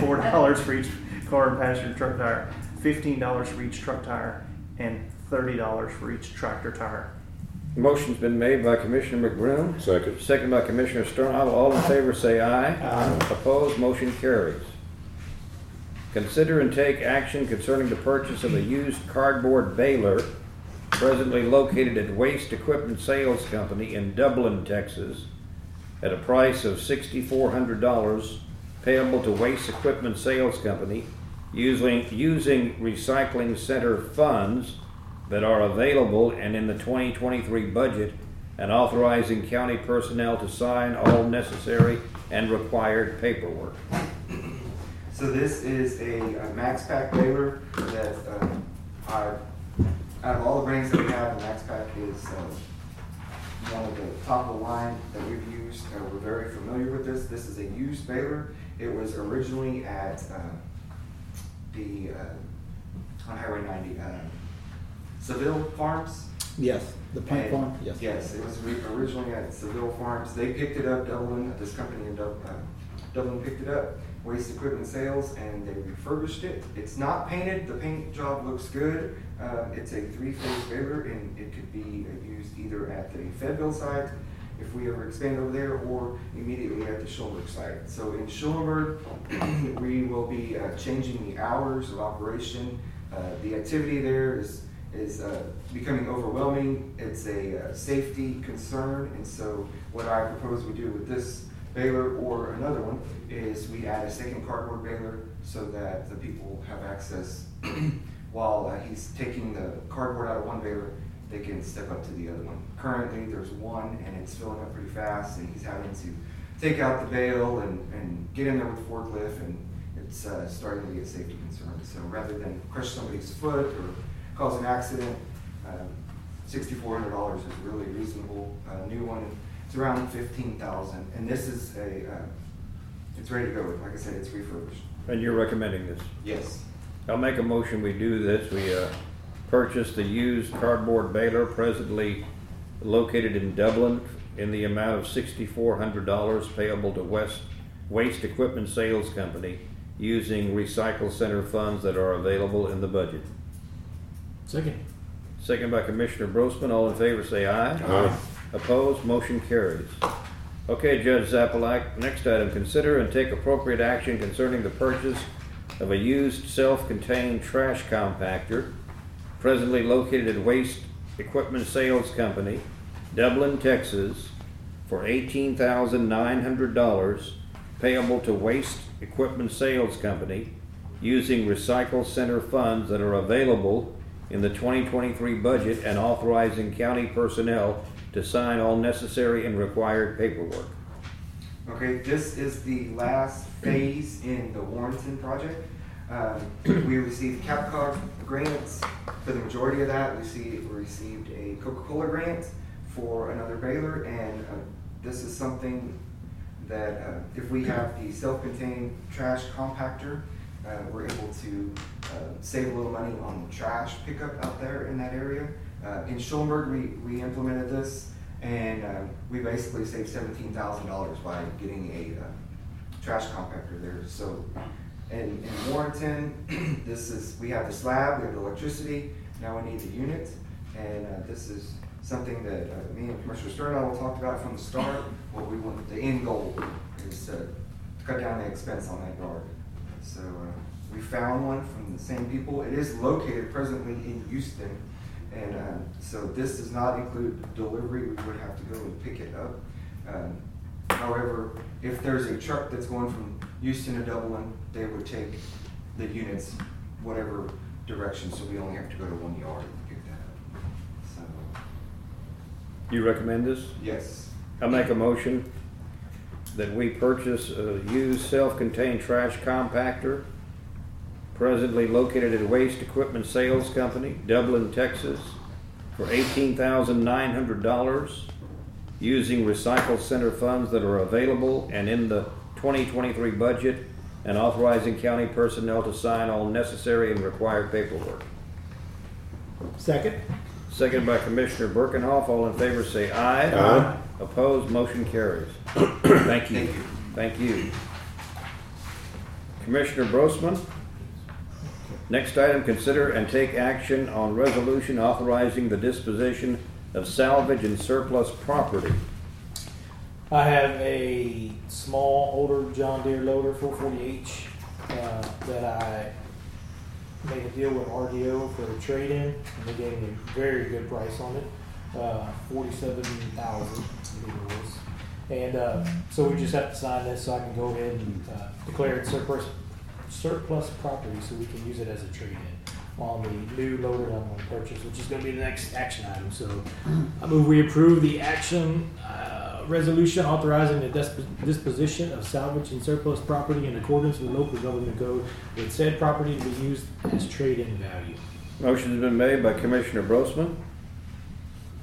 Four dollars for each car and passenger truck tire, fifteen dollars for each truck tire, and thirty dollars for each tractor tire. Motion's been made by Commissioner McBroom. Second. Second by Commissioner Sternadel. All in favor say aye. Aye. Opposed, motion carries. Consider and take action concerning the purchase of a used cardboard baler presently located at Waste Equipment Sales Company in Dublin, Texas, at a price of sixty-four hundred dollars payable to Waste Equipment Sales Company using, using recycling center funds that are available and in the 2023 budget and authorizing county personnel to sign all necessary and required paperwork. So this is a, a Max Pack baler that, our, out of all the brands that we have, the Max Pack is, uh, one of the top of the line that we've used. Uh, we're very familiar with this. This is a used baler. It was originally at, uh, the, uh, on Highway ninety, uh, Seville Farms. Yes, the plant And- farm, yes. Yes, it was originally at Seville Farms. They picked it up, Dublin, this company in Dub- uh, Dublin picked it up, Waste Equipment Sales, and they refurbished it. It's not painted, the paint job looks good. Uh, It's a three-phase baler, and it could be used either at the Fayetteville site, if we ever expand over there, or immediately at the Schulenburg site. So in Schulenburg, we will be uh, changing the hours of operation. Uh, The activity there is is uh, becoming overwhelming. It's a uh, safety concern, and so what I propose we do with this baler or another one is we add a second cardboard baler so that the people have access while uh, he's taking the cardboard out of one baler, they can step up to the other one. Currently, there's one, and it's filling up pretty fast, and he's having to take out the bale and, and get in there with the forklift, and it's uh, starting to be a safety concern. So rather than crush somebody's foot or cause an accident. Um, Sixty-four hundred dollars is really reasonable. A new one, it's around fifteen thousand, and this is a, uh, it's ready to go. Like I said, it's refurbished. And you're recommending this? Yes. I'll make a motion, we do this. We uh, purchase the used cardboard baler presently located in Dublin in the amount of sixty-four hundred dollars payable to West Waste Equipment Sales Company using recycle center funds that are available in the budget. Second. Second by Commissioner Brosman. All in favor say aye. Aye. Opposed, motion carries. Okay, Judge Zapalak, next item, consider and take appropriate action concerning the purchase of a used self-contained trash compactor presently located at Waste Equipment Sales Company, Dublin, Texas, for eighteen thousand nine hundred dollars payable to Waste Equipment Sales Company using recycle center funds that are available in the 2023 budget and authorizing county personnel to sign all necessary and required paperwork. Okay, this is the last phase in the Warrenton project. Um, we received CapCog grants for the majority of that. We received a Coca-Cola grant for another baler, and uh, this is something that uh, if we have the self-contained trash compactor, uh, we're able to uh, save a little money on the trash pickup out there in that area. Uh, in Schulenburg, we, we implemented this, and uh, we basically saved seventeen thousand dollars by getting a uh, trash compactor there. So in, in Warrenton, this is, we have the slab, we have the electricity, now we need the unit. And, uh, this is something that, uh, me and Commissioner Stern and I talked about from the start, what we want, the end goal is to cut down the expense on that yard. So, uh, we found one from the same people. It is located presently in Houston. And, um, so this does not include delivery, we would have to go and pick it up. Um, However, if there's a truck that's going from Houston to Dublin, they would take the units whatever direction, so we only have to go to one yard and pick that up. So, You recommend this? yes. I make a motion that we purchase a used self-contained trash compactor presently located at Waste Equipment Sales Company, Dublin, Texas, for eighteen thousand nine hundred dollars using recycle center funds that are available and in the twenty twenty-three budget and authorizing county personnel to sign all necessary and required paperwork. Second? Second by Commissioner Birkenhoff. All in favor say aye. Aye. Opposed, motion carries. Thank you. Thank you. Commissioner Brosman. Next item, consider and take action on resolution authorizing the disposition of salvage and surplus property. I have a small older John Deere loader 440H uh, that I made a deal with RDO for a trade-in, and they gave me a very good price on it, uh, forty-seven thousand, I believe it was. And uh, so we just have to sign this so I can go ahead and uh, declare it surplus surplus property so we can use it as a trade-in on the new loader that I'm going to purchase, which is going to be the next action item. So I move we approve the action uh, resolution authorizing the disp- disposition of salvage and surplus property in accordance with local government code, with said property to be used as trade-in value. Motion's been made by Commissioner Brosman,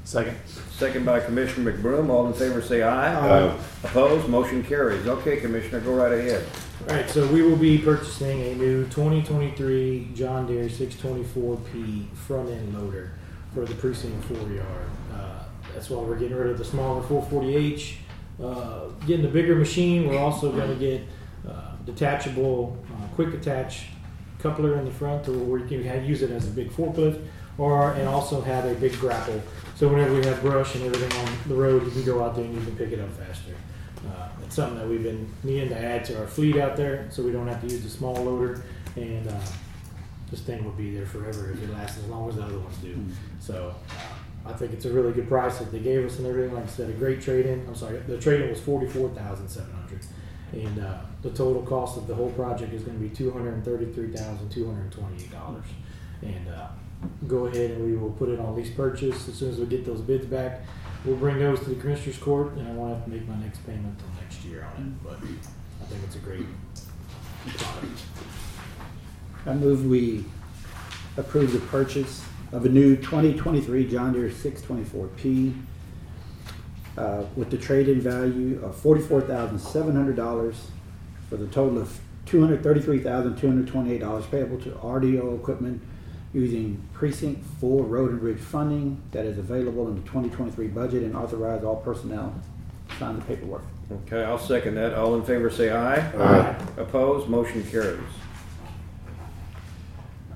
Second. second by Commissioner McBroom. All in favor say aye. Aye. Opposed, motion carries. Okay, Commissioner, go right ahead. All right, so we will be purchasing a new 2023 John Deere 624P front end loader for the precinct four yard. Uh, that's why we're getting rid of the smaller 440H. Uh, getting the bigger machine, we're also going to get uh, detachable, uh, quick attach coupler in the front, to where you can use it as a big forklift, or and also have a big grapple. So whenever we have brush and everything on the road, you can go out there and you can pick it up faster. Uh, it's something that we've been needing to add to our fleet out there, so we don't have to use the small loader. And uh, this thing will be there forever if it lasts as long as the other ones do. So uh, I think it's a really good price that they gave us and everything. Like I said, a great trade-in. I'm sorry, the trade-in was forty-four thousand seven hundred, and uh, the total cost of the whole project is going to be two hundred thirty-three thousand two hundred twenty-eight dollars. And uh, go ahead and we will put it on lease purchase as soon as we get those bids back. We'll bring those to the commissioners court, and I won't have to make my next payment until next year on it. But I think it's a great product. I move we approve the purchase of a new 2023 John Deere 624P uh, with the trade-in value of $44,700 for the total of $233,228 payable to RDO equipment using precinct 4 road and bridge funding that is available in the 2023 budget and authorize all personnel to sign the paperwork. Okay, I'll second that. All in favor say aye. Aye. Opposed, motion carries.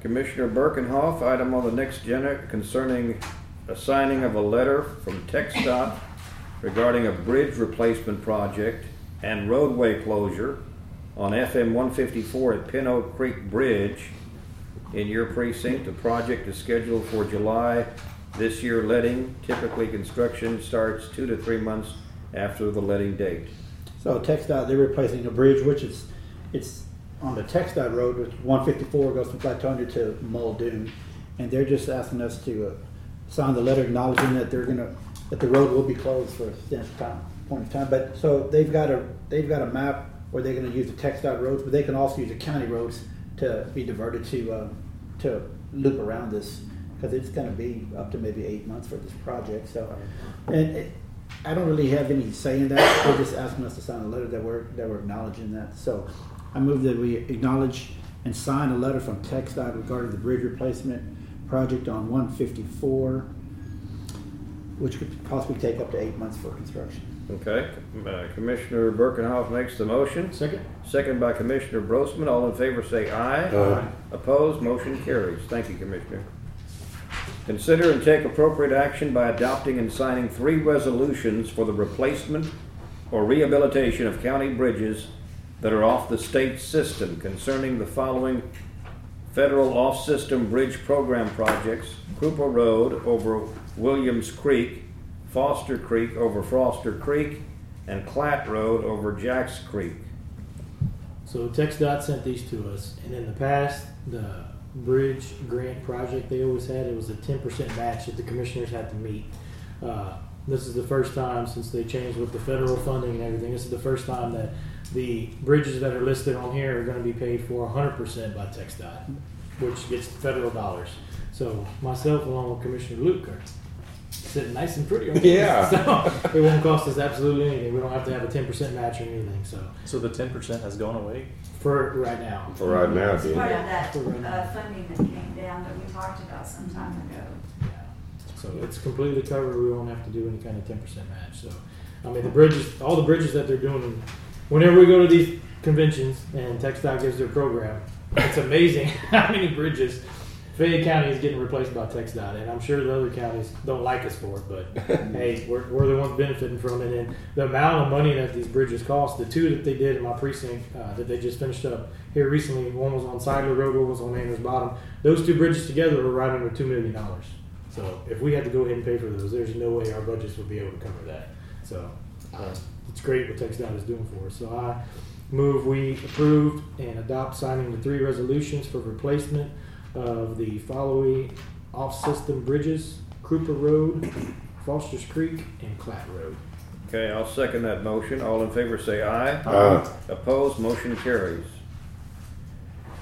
Commissioner Birkenhoff, item on the next agenda concerning a signing of a letter from TxDOT regarding a bridge replacement project and roadway closure on FM one fifty-four at Pin Oak Creek Bridge in your precinct. The project is scheduled for July this year letting. Typically, construction starts two to three months after the letting date. So TxDOT, they're replacing a bridge, which is, it's on the TxDOT road, which one fifty-four goes from Flatonia to Muldoon. And they're just asking us to uh, sign the letter acknowledging that they're gonna, that the road will be closed for a substantial time, point of time. But, so they've got a, they've got a map where they're gonna use the TxDOT roads, but they can also use the county roads to be diverted to, uh, to loop around this. Cause it's gonna be up to maybe eight months for this project, so. And it, I don't really have any say in that. They're just asking us to sign a letter that we're, that we're acknowledging that. So I move that we acknowledge and sign a letter from TxDOT regarding the bridge replacement project on one fifty-four, which could possibly take up to eight months for construction. Okay, uh, Commissioner Birkenhoff makes the motion. Second. Second by Commissioner Brosman. All in favor say aye. Aye. Opposed, motion carries. Thank you, Commissioner. Consider and take appropriate action by adopting and signing three resolutions for the replacement or rehabilitation of county bridges that are off the state system concerning the following federal off-system bridge program projects, Cooper Road over Williams Creek, Foster Creek over Foster Creek, and Clatt Road over Jacks Creek. So TxDOT sent these to us, and in the past, the bridge grant project they always had, it was a ten percent match that the commissioners had to meet. Uh, this is the first time since they changed with the federal funding and everything. This is the first time that the bridges that are listed on here are going to be paid for hundred percent by TxDOT, which gets federal dollars. So myself, along with Commissioner Luke, are sitting nice and pretty. on this. Yeah. So it won't cost us absolutely anything. We don't have to have a ten percent match or anything. So So the ten percent has gone away? for right now. For right now, It's part yeah. of that For right now. uh, funding that came down that we talked about some time ago. So it's completely covered. We won't have to do any kind of ten percent match. So, I mean, the bridges, all the bridges that they're doing, whenever we go to these conventions and TxDOT gives their program, it's amazing how many bridges Fayette County is getting replaced by TxDOT, and I'm sure the other counties don't like us for it, but hey, we're, we're the ones benefiting from it. And the amount of money that these bridges cost, the two that they did in my precinct uh, that they just finished up here recently, one was on Sidler Road, one was on Anders Bottom. Those two bridges together were right under two million dollars. So if we had to go ahead and pay for those, there's no way our budgets would be able to cover that. So uh, it's great what TxDOT is doing for us. So I move we approve and adopt signing the three resolutions for replacement of the following off-system bridges: Cooper Road, Foster's Creek, and Clatt Road. Okay, I'll second that motion. All in favor say aye. Aye. Opposed, motion carries.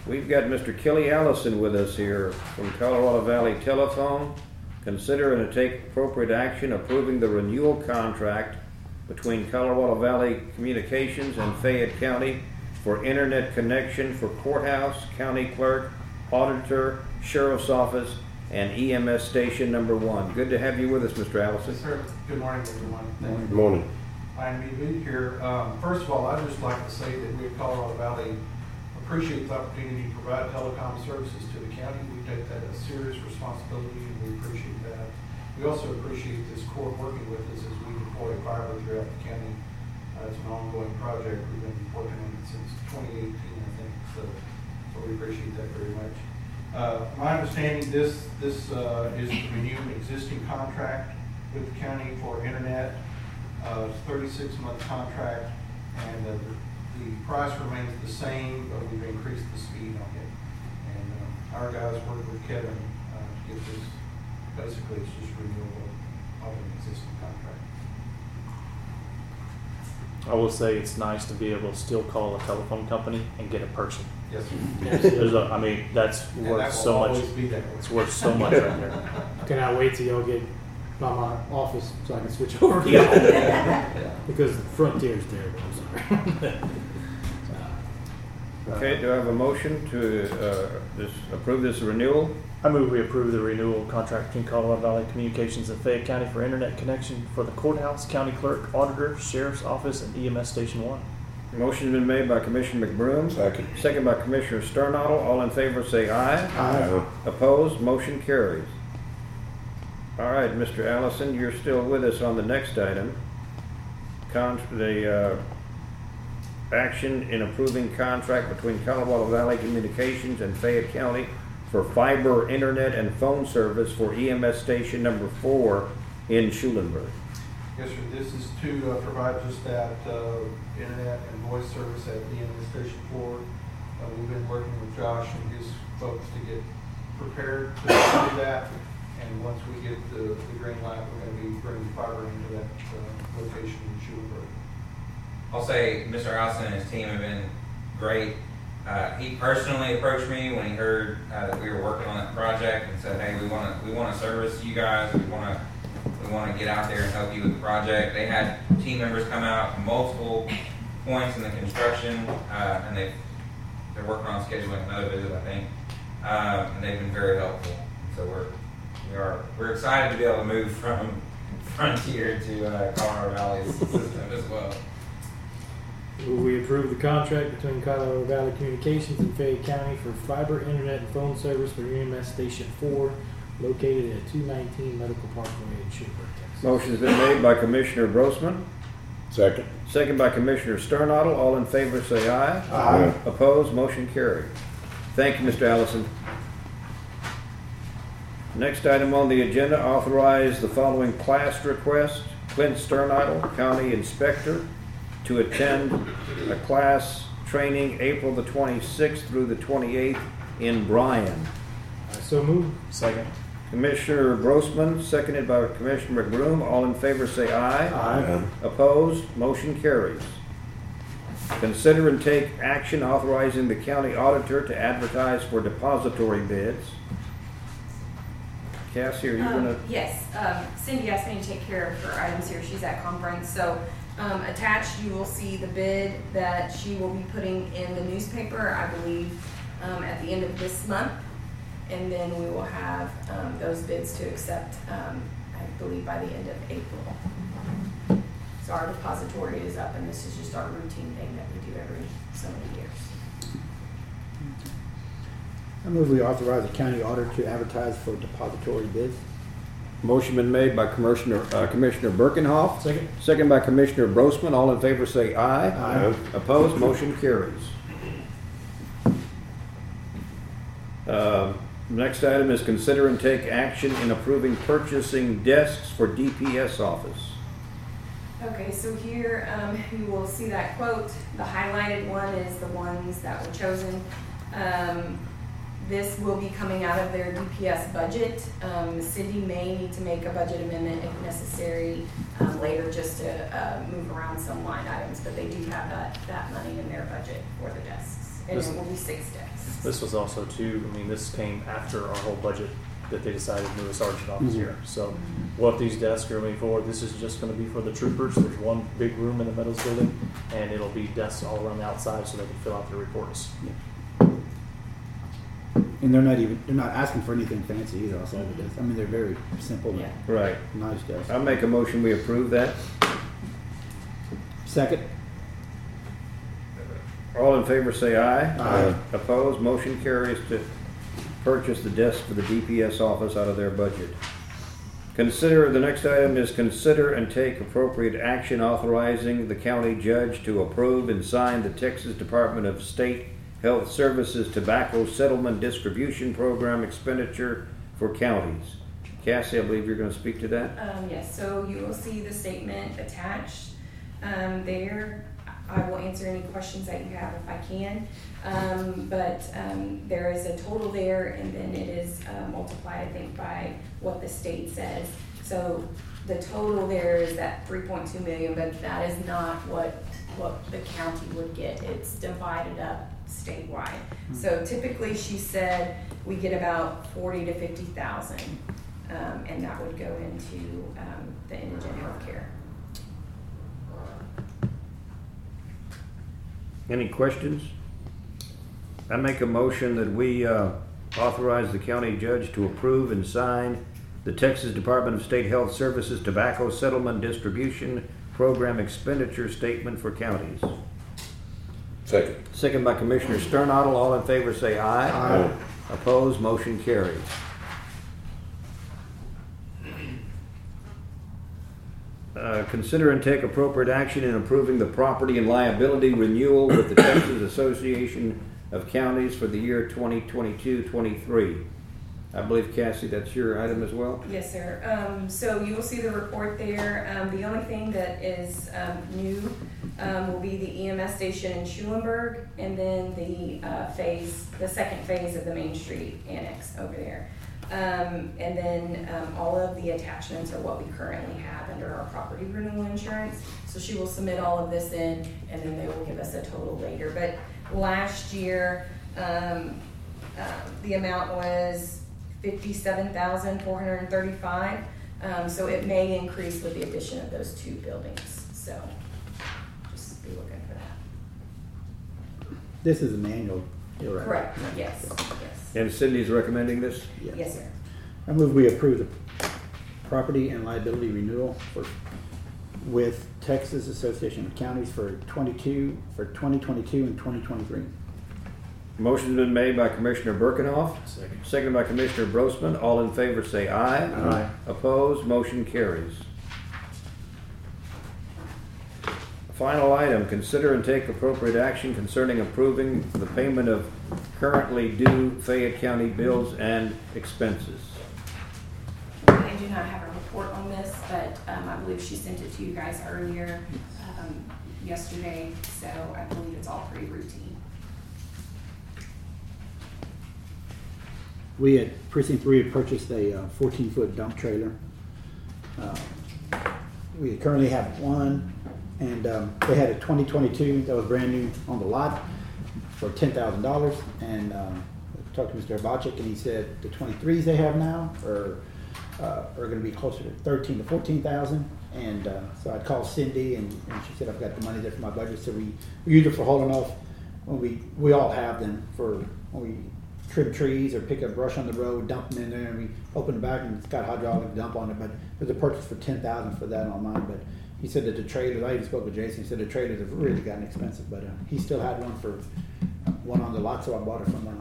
We've got Mr. Kelly Allison with us here from Colorado Valley Telephone. Consider and take appropriate action approving the renewal contract between Colorado Valley Communications and Fayette County for internet connection for courthouse, county clerk, auditor, sheriff's office, and EMS station number one. Good to have you with us, Mr. Allison. Sir, good morning, everyone. Thank. Good morning. Fine to be here. Um, first of all, I'd just like to say that we at Colorado Valley appreciate the opportunity to provide telecom services to the county. We take that as serious responsibility and we appreciate that. We also appreciate this court working with us as we deploy fiber throughout the county. Uh, it's an ongoing project. We've been working on it since twenty eighteen, I think, so, so we appreciate that very much. Uh, my understanding, this, this, uh, is to renew an existing contract with the county for internet, uh, thirty-six month contract, and, uh, the, the price remains the same, but we've increased the speed on it. And, uh, our guys worked with Kevin, uh, to get this, basically, it's just renewal of an existing contract. I will say it's nice to be able to still call a telephone company and get a person. Yes, sir. There's a, I mean, that's And worth that will so much. always be that way. It's worth so much right there. Cannot wait till y'all get by my office so I can switch over. to Yeah. because the frontier is terrible. I'm sorry. Okay, do I have a motion to uh, this, approve this renewal? I move we approve the renewal contract between Colorado Valley Communications and Fayette County for internet connection for the courthouse, county clerk, auditor, sheriff's office, and EMS station one. Motion's been made by Commissioner McBroom. Second. Second by Commissioner Sternadel. All in favor say aye. Aye. Opposed, motion carries. All right, Mr. Allison, you're still with us on the next item. Con, the, uh, action in approving contract between Colorado Valley Communications and Fayette County for fiber internet and phone service for EMS station number four in Schulenburg. Yes, sir, this is to uh, provide just that uh, internet and voice service at the end of Station Four. Uh, We've been working with Josh and his folks to get prepared to do that. And once we get the, the green light, we're gonna be bringing fiber into that uh, location in Schulenburg. I'll say Mr. Allison and his team have been great. Uh, he personally approached me when he heard uh, that we were working on that project and said, "Hey, we want to we want to service you guys. We want to we want to get out there and help you with the project." They had team members come out multiple points in the construction, uh, and they they're working on scheduling another visit, I think, um, and they've been very helpful. So we're we are we're excited to be able to move from Frontier to uh, Colorado Valley's system as well. We approve the contract between Colorado Valley Communications and Fayette County for fiber internet and phone service for EMS Station Four located at two nineteen Medical Parkway in Schulenburg, Texas? Motion's been made by Commissioner Brosman, Second. second by Commissioner Sternadel. All in favor, say aye. Aye. Opposed, motion carried. Thank you, Mr. Allison. Next item on the agenda, authorize the following class request. Clint Sternadel, County Inspector, to attend a class training April the 26th through the 28th in Bryan. I so move. Second. Commissioner Brosman, seconded by Commissioner McBroom. All in favor, say aye. Aye. Opposed, motion carries. Consider and take action authorizing the county auditor to advertise for depository bids. Cassie, are you Um, gonna? Yes, um, Cindy asked me to take care of her items here, she's at conference, so, um, attached, you will see the bid that she will be putting in the newspaper, I believe, um, at the end of this month. And then we will have, um, those bids to accept, um, I believe by the end of April. So our depository is up, and this is just our routine thing that we do every so many years. I move we authorize the county auditor to advertise for depository bids. Motion been made by Commissioner, uh, Commissioner Birkenhoff. Second. Second by Commissioner Brosman. All in favor say aye. Aye. Opposed, motion carries. Uh, Next item is consider and take action in approving purchasing desks for DPS office. Okay, so here, um, you will see that quote, the highlighted one is the ones that were chosen. Um, this will be coming out of their DPS budget. Um, the city may need to make a budget amendment if necessary, um, later just to, uh, move around some line items, but they do have that, that money in their budget for the desks. And This- it will be six desks. This was also too, I mean, this came after our whole budget that they decided to move a sergeant office Mhm. here. So what these desks are moving forward, this is just gonna be for the troopers. There's one big room in the Meadows building and it'll be desks all around the outside so they can fill out their reports. And they're not even, they're not asking for anything fancy either, I'll say the desks. I mean, they're very simple, Yeah. Right. nice desks. I'll make a motion, we approve that. Second? All in favor say aye. Aye. Opposed, motion carries to purchase the desk for the DPS office out of their budget. Consider, the next item is consider and take appropriate action authorizing the county judge to approve and sign the Texas Department of State Health Services Tobacco Settlement Distribution Program expenditure for counties. Cassie, I believe you're gonna speak to that? Um, yes, so you will see the statement attached, um, there. I will answer any questions that you have if I can. Um, but, um, there is a total there and then it is, uh, multiplied, I think, by what the state says. So the total there is that three point two million, but that is not what, what the county would get. It's divided up statewide. So typically, she said, we get about forty to fifty thousand, um, and that would go into, um, the indigent healthcare. Any questions? I make a motion that we uh, authorize the county judge to approve and sign the Texas Department of State Health Services Tobacco Settlement Distribution Program Expenditure Statement for counties. Second. Second by Commissioner Sternadel. All in favor say aye. Aye. Opposed, motion carries. Uh, Consider and take appropriate action in approving the property and liability renewal with the Texas Association of Counties for the year 2022-23. I believe Cassie, that's your item as well? Yes, sir. Um, so you will see the report there. Um, the only thing that is, um, new, um, will be the EMS station in Schulenburg and then the, uh, phase, the second phase of the Main Street Annex over there. Um, and then, um, all of the attachments are what we currently have under our property renewal insurance. So she will submit all of this in and then they will give us a total later. But last year, um, um, the amount was fifty-seven thousand four hundred and thirty-five. Um, so it may increase with the addition of those two buildings, so just be looking for that. This is an annual deal, right? Correct, yes, yes. And Cindy's recommending this? Yes, sir. I move we approve the property and liability renewal for, with Texas Association of Counties for twenty-two, for twenty twenty-two and twenty twenty-three. Motion's been made by Commissioner Birkenhoff, Second. seconded by Commissioner Brosman. All in favor say aye. Aye. Opposed, motion carries. Final item, consider and take appropriate action concerning approving the payment of currently due Fayette County bills and expenses. I do not have a report on this, but um, I believe she sent it to you guys earlier um, yesterday, so I believe it's all pretty routine. We at precinct three had purchased a uh, fourteen-foot dump trailer. Uh, We currently have one, and um, they had a twenty twenty-two that was brand new on the lot for ten thousand dollars. And um, I talked to Mr. Bocek, and he said the twenty-threes they have now are, uh, are gonna be closer to thirteen to fourteen thousand. And uh, so I called Cindy, and and she said, I've got the money there for my budget, so we, we use it for hauling off when we, we all have them for, when we trim trees or pick up brush on the road, dump them in there, and we open the back and it's got hydraulic dump on it, but there's a purchase for ten thousand for that on mine, but he said that the trailers, I even spoke with Jason, he said the trailers have really gotten expensive, but, uh, he still had one for, one on the lot, so I bought it from, uh,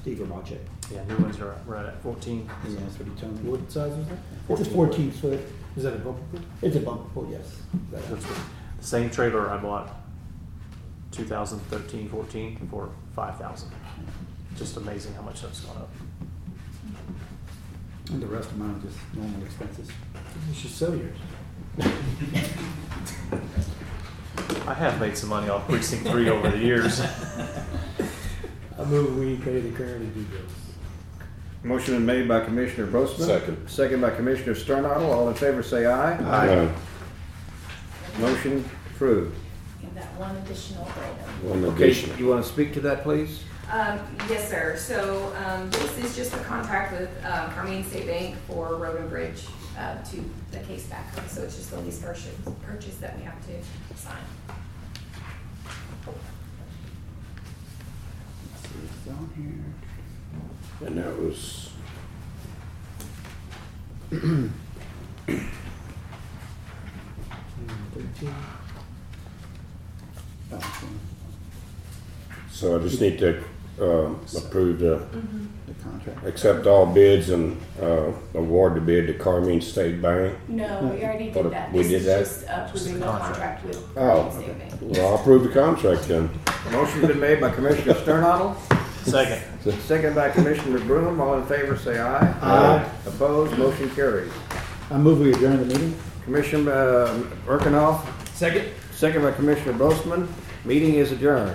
Steve Rabacek. Yeah, new ones are right at fourteen. Yeah, that's what he told me. What size was that? It's a fourteen foot. Is that a bumper pool? It's a bumper pool, yes. Uh, Which one? The same trailer I bought 2013, 14 for 5000 Just amazing how much that's gone up. And the rest of mine are just normal expenses. You should sell yours. I have made some money off precinct three over the years. I move we pay the current due bills. Motion been made by Commissioner Brosman. Second. Second by Commissioner Sternadel. All in favor say aye. Aye. Motion approved. Give that one additional item. One Okay, additional. you want to speak to that, please? Um, yes, sir. So, um, this is just a contract with, uh, Carmine State Bank for Road and Bridge, uh, to the case backhoe. So it's just the lease purchase, purchase that we have to sign. Let's it's on here. And that was, Thirteen. Okay. so I just need to, uh, approve the, The contract. accept all bids and, uh, award the bid to Carmine State Bank. No, we already What- did that. we This did is that? just approving the contract with Oh, Carmine State Bank. well, I'll approve the contract then. Motion's been made by Commissioner Sternadel. Second. Second by Commissioner Broom. All in favor say aye. Aye. Opposed, motion carries. I move we adjourn the meeting. Commissioner uh, Birkenhoff, Second? second by Commissioner Brosman. Meeting is adjourned.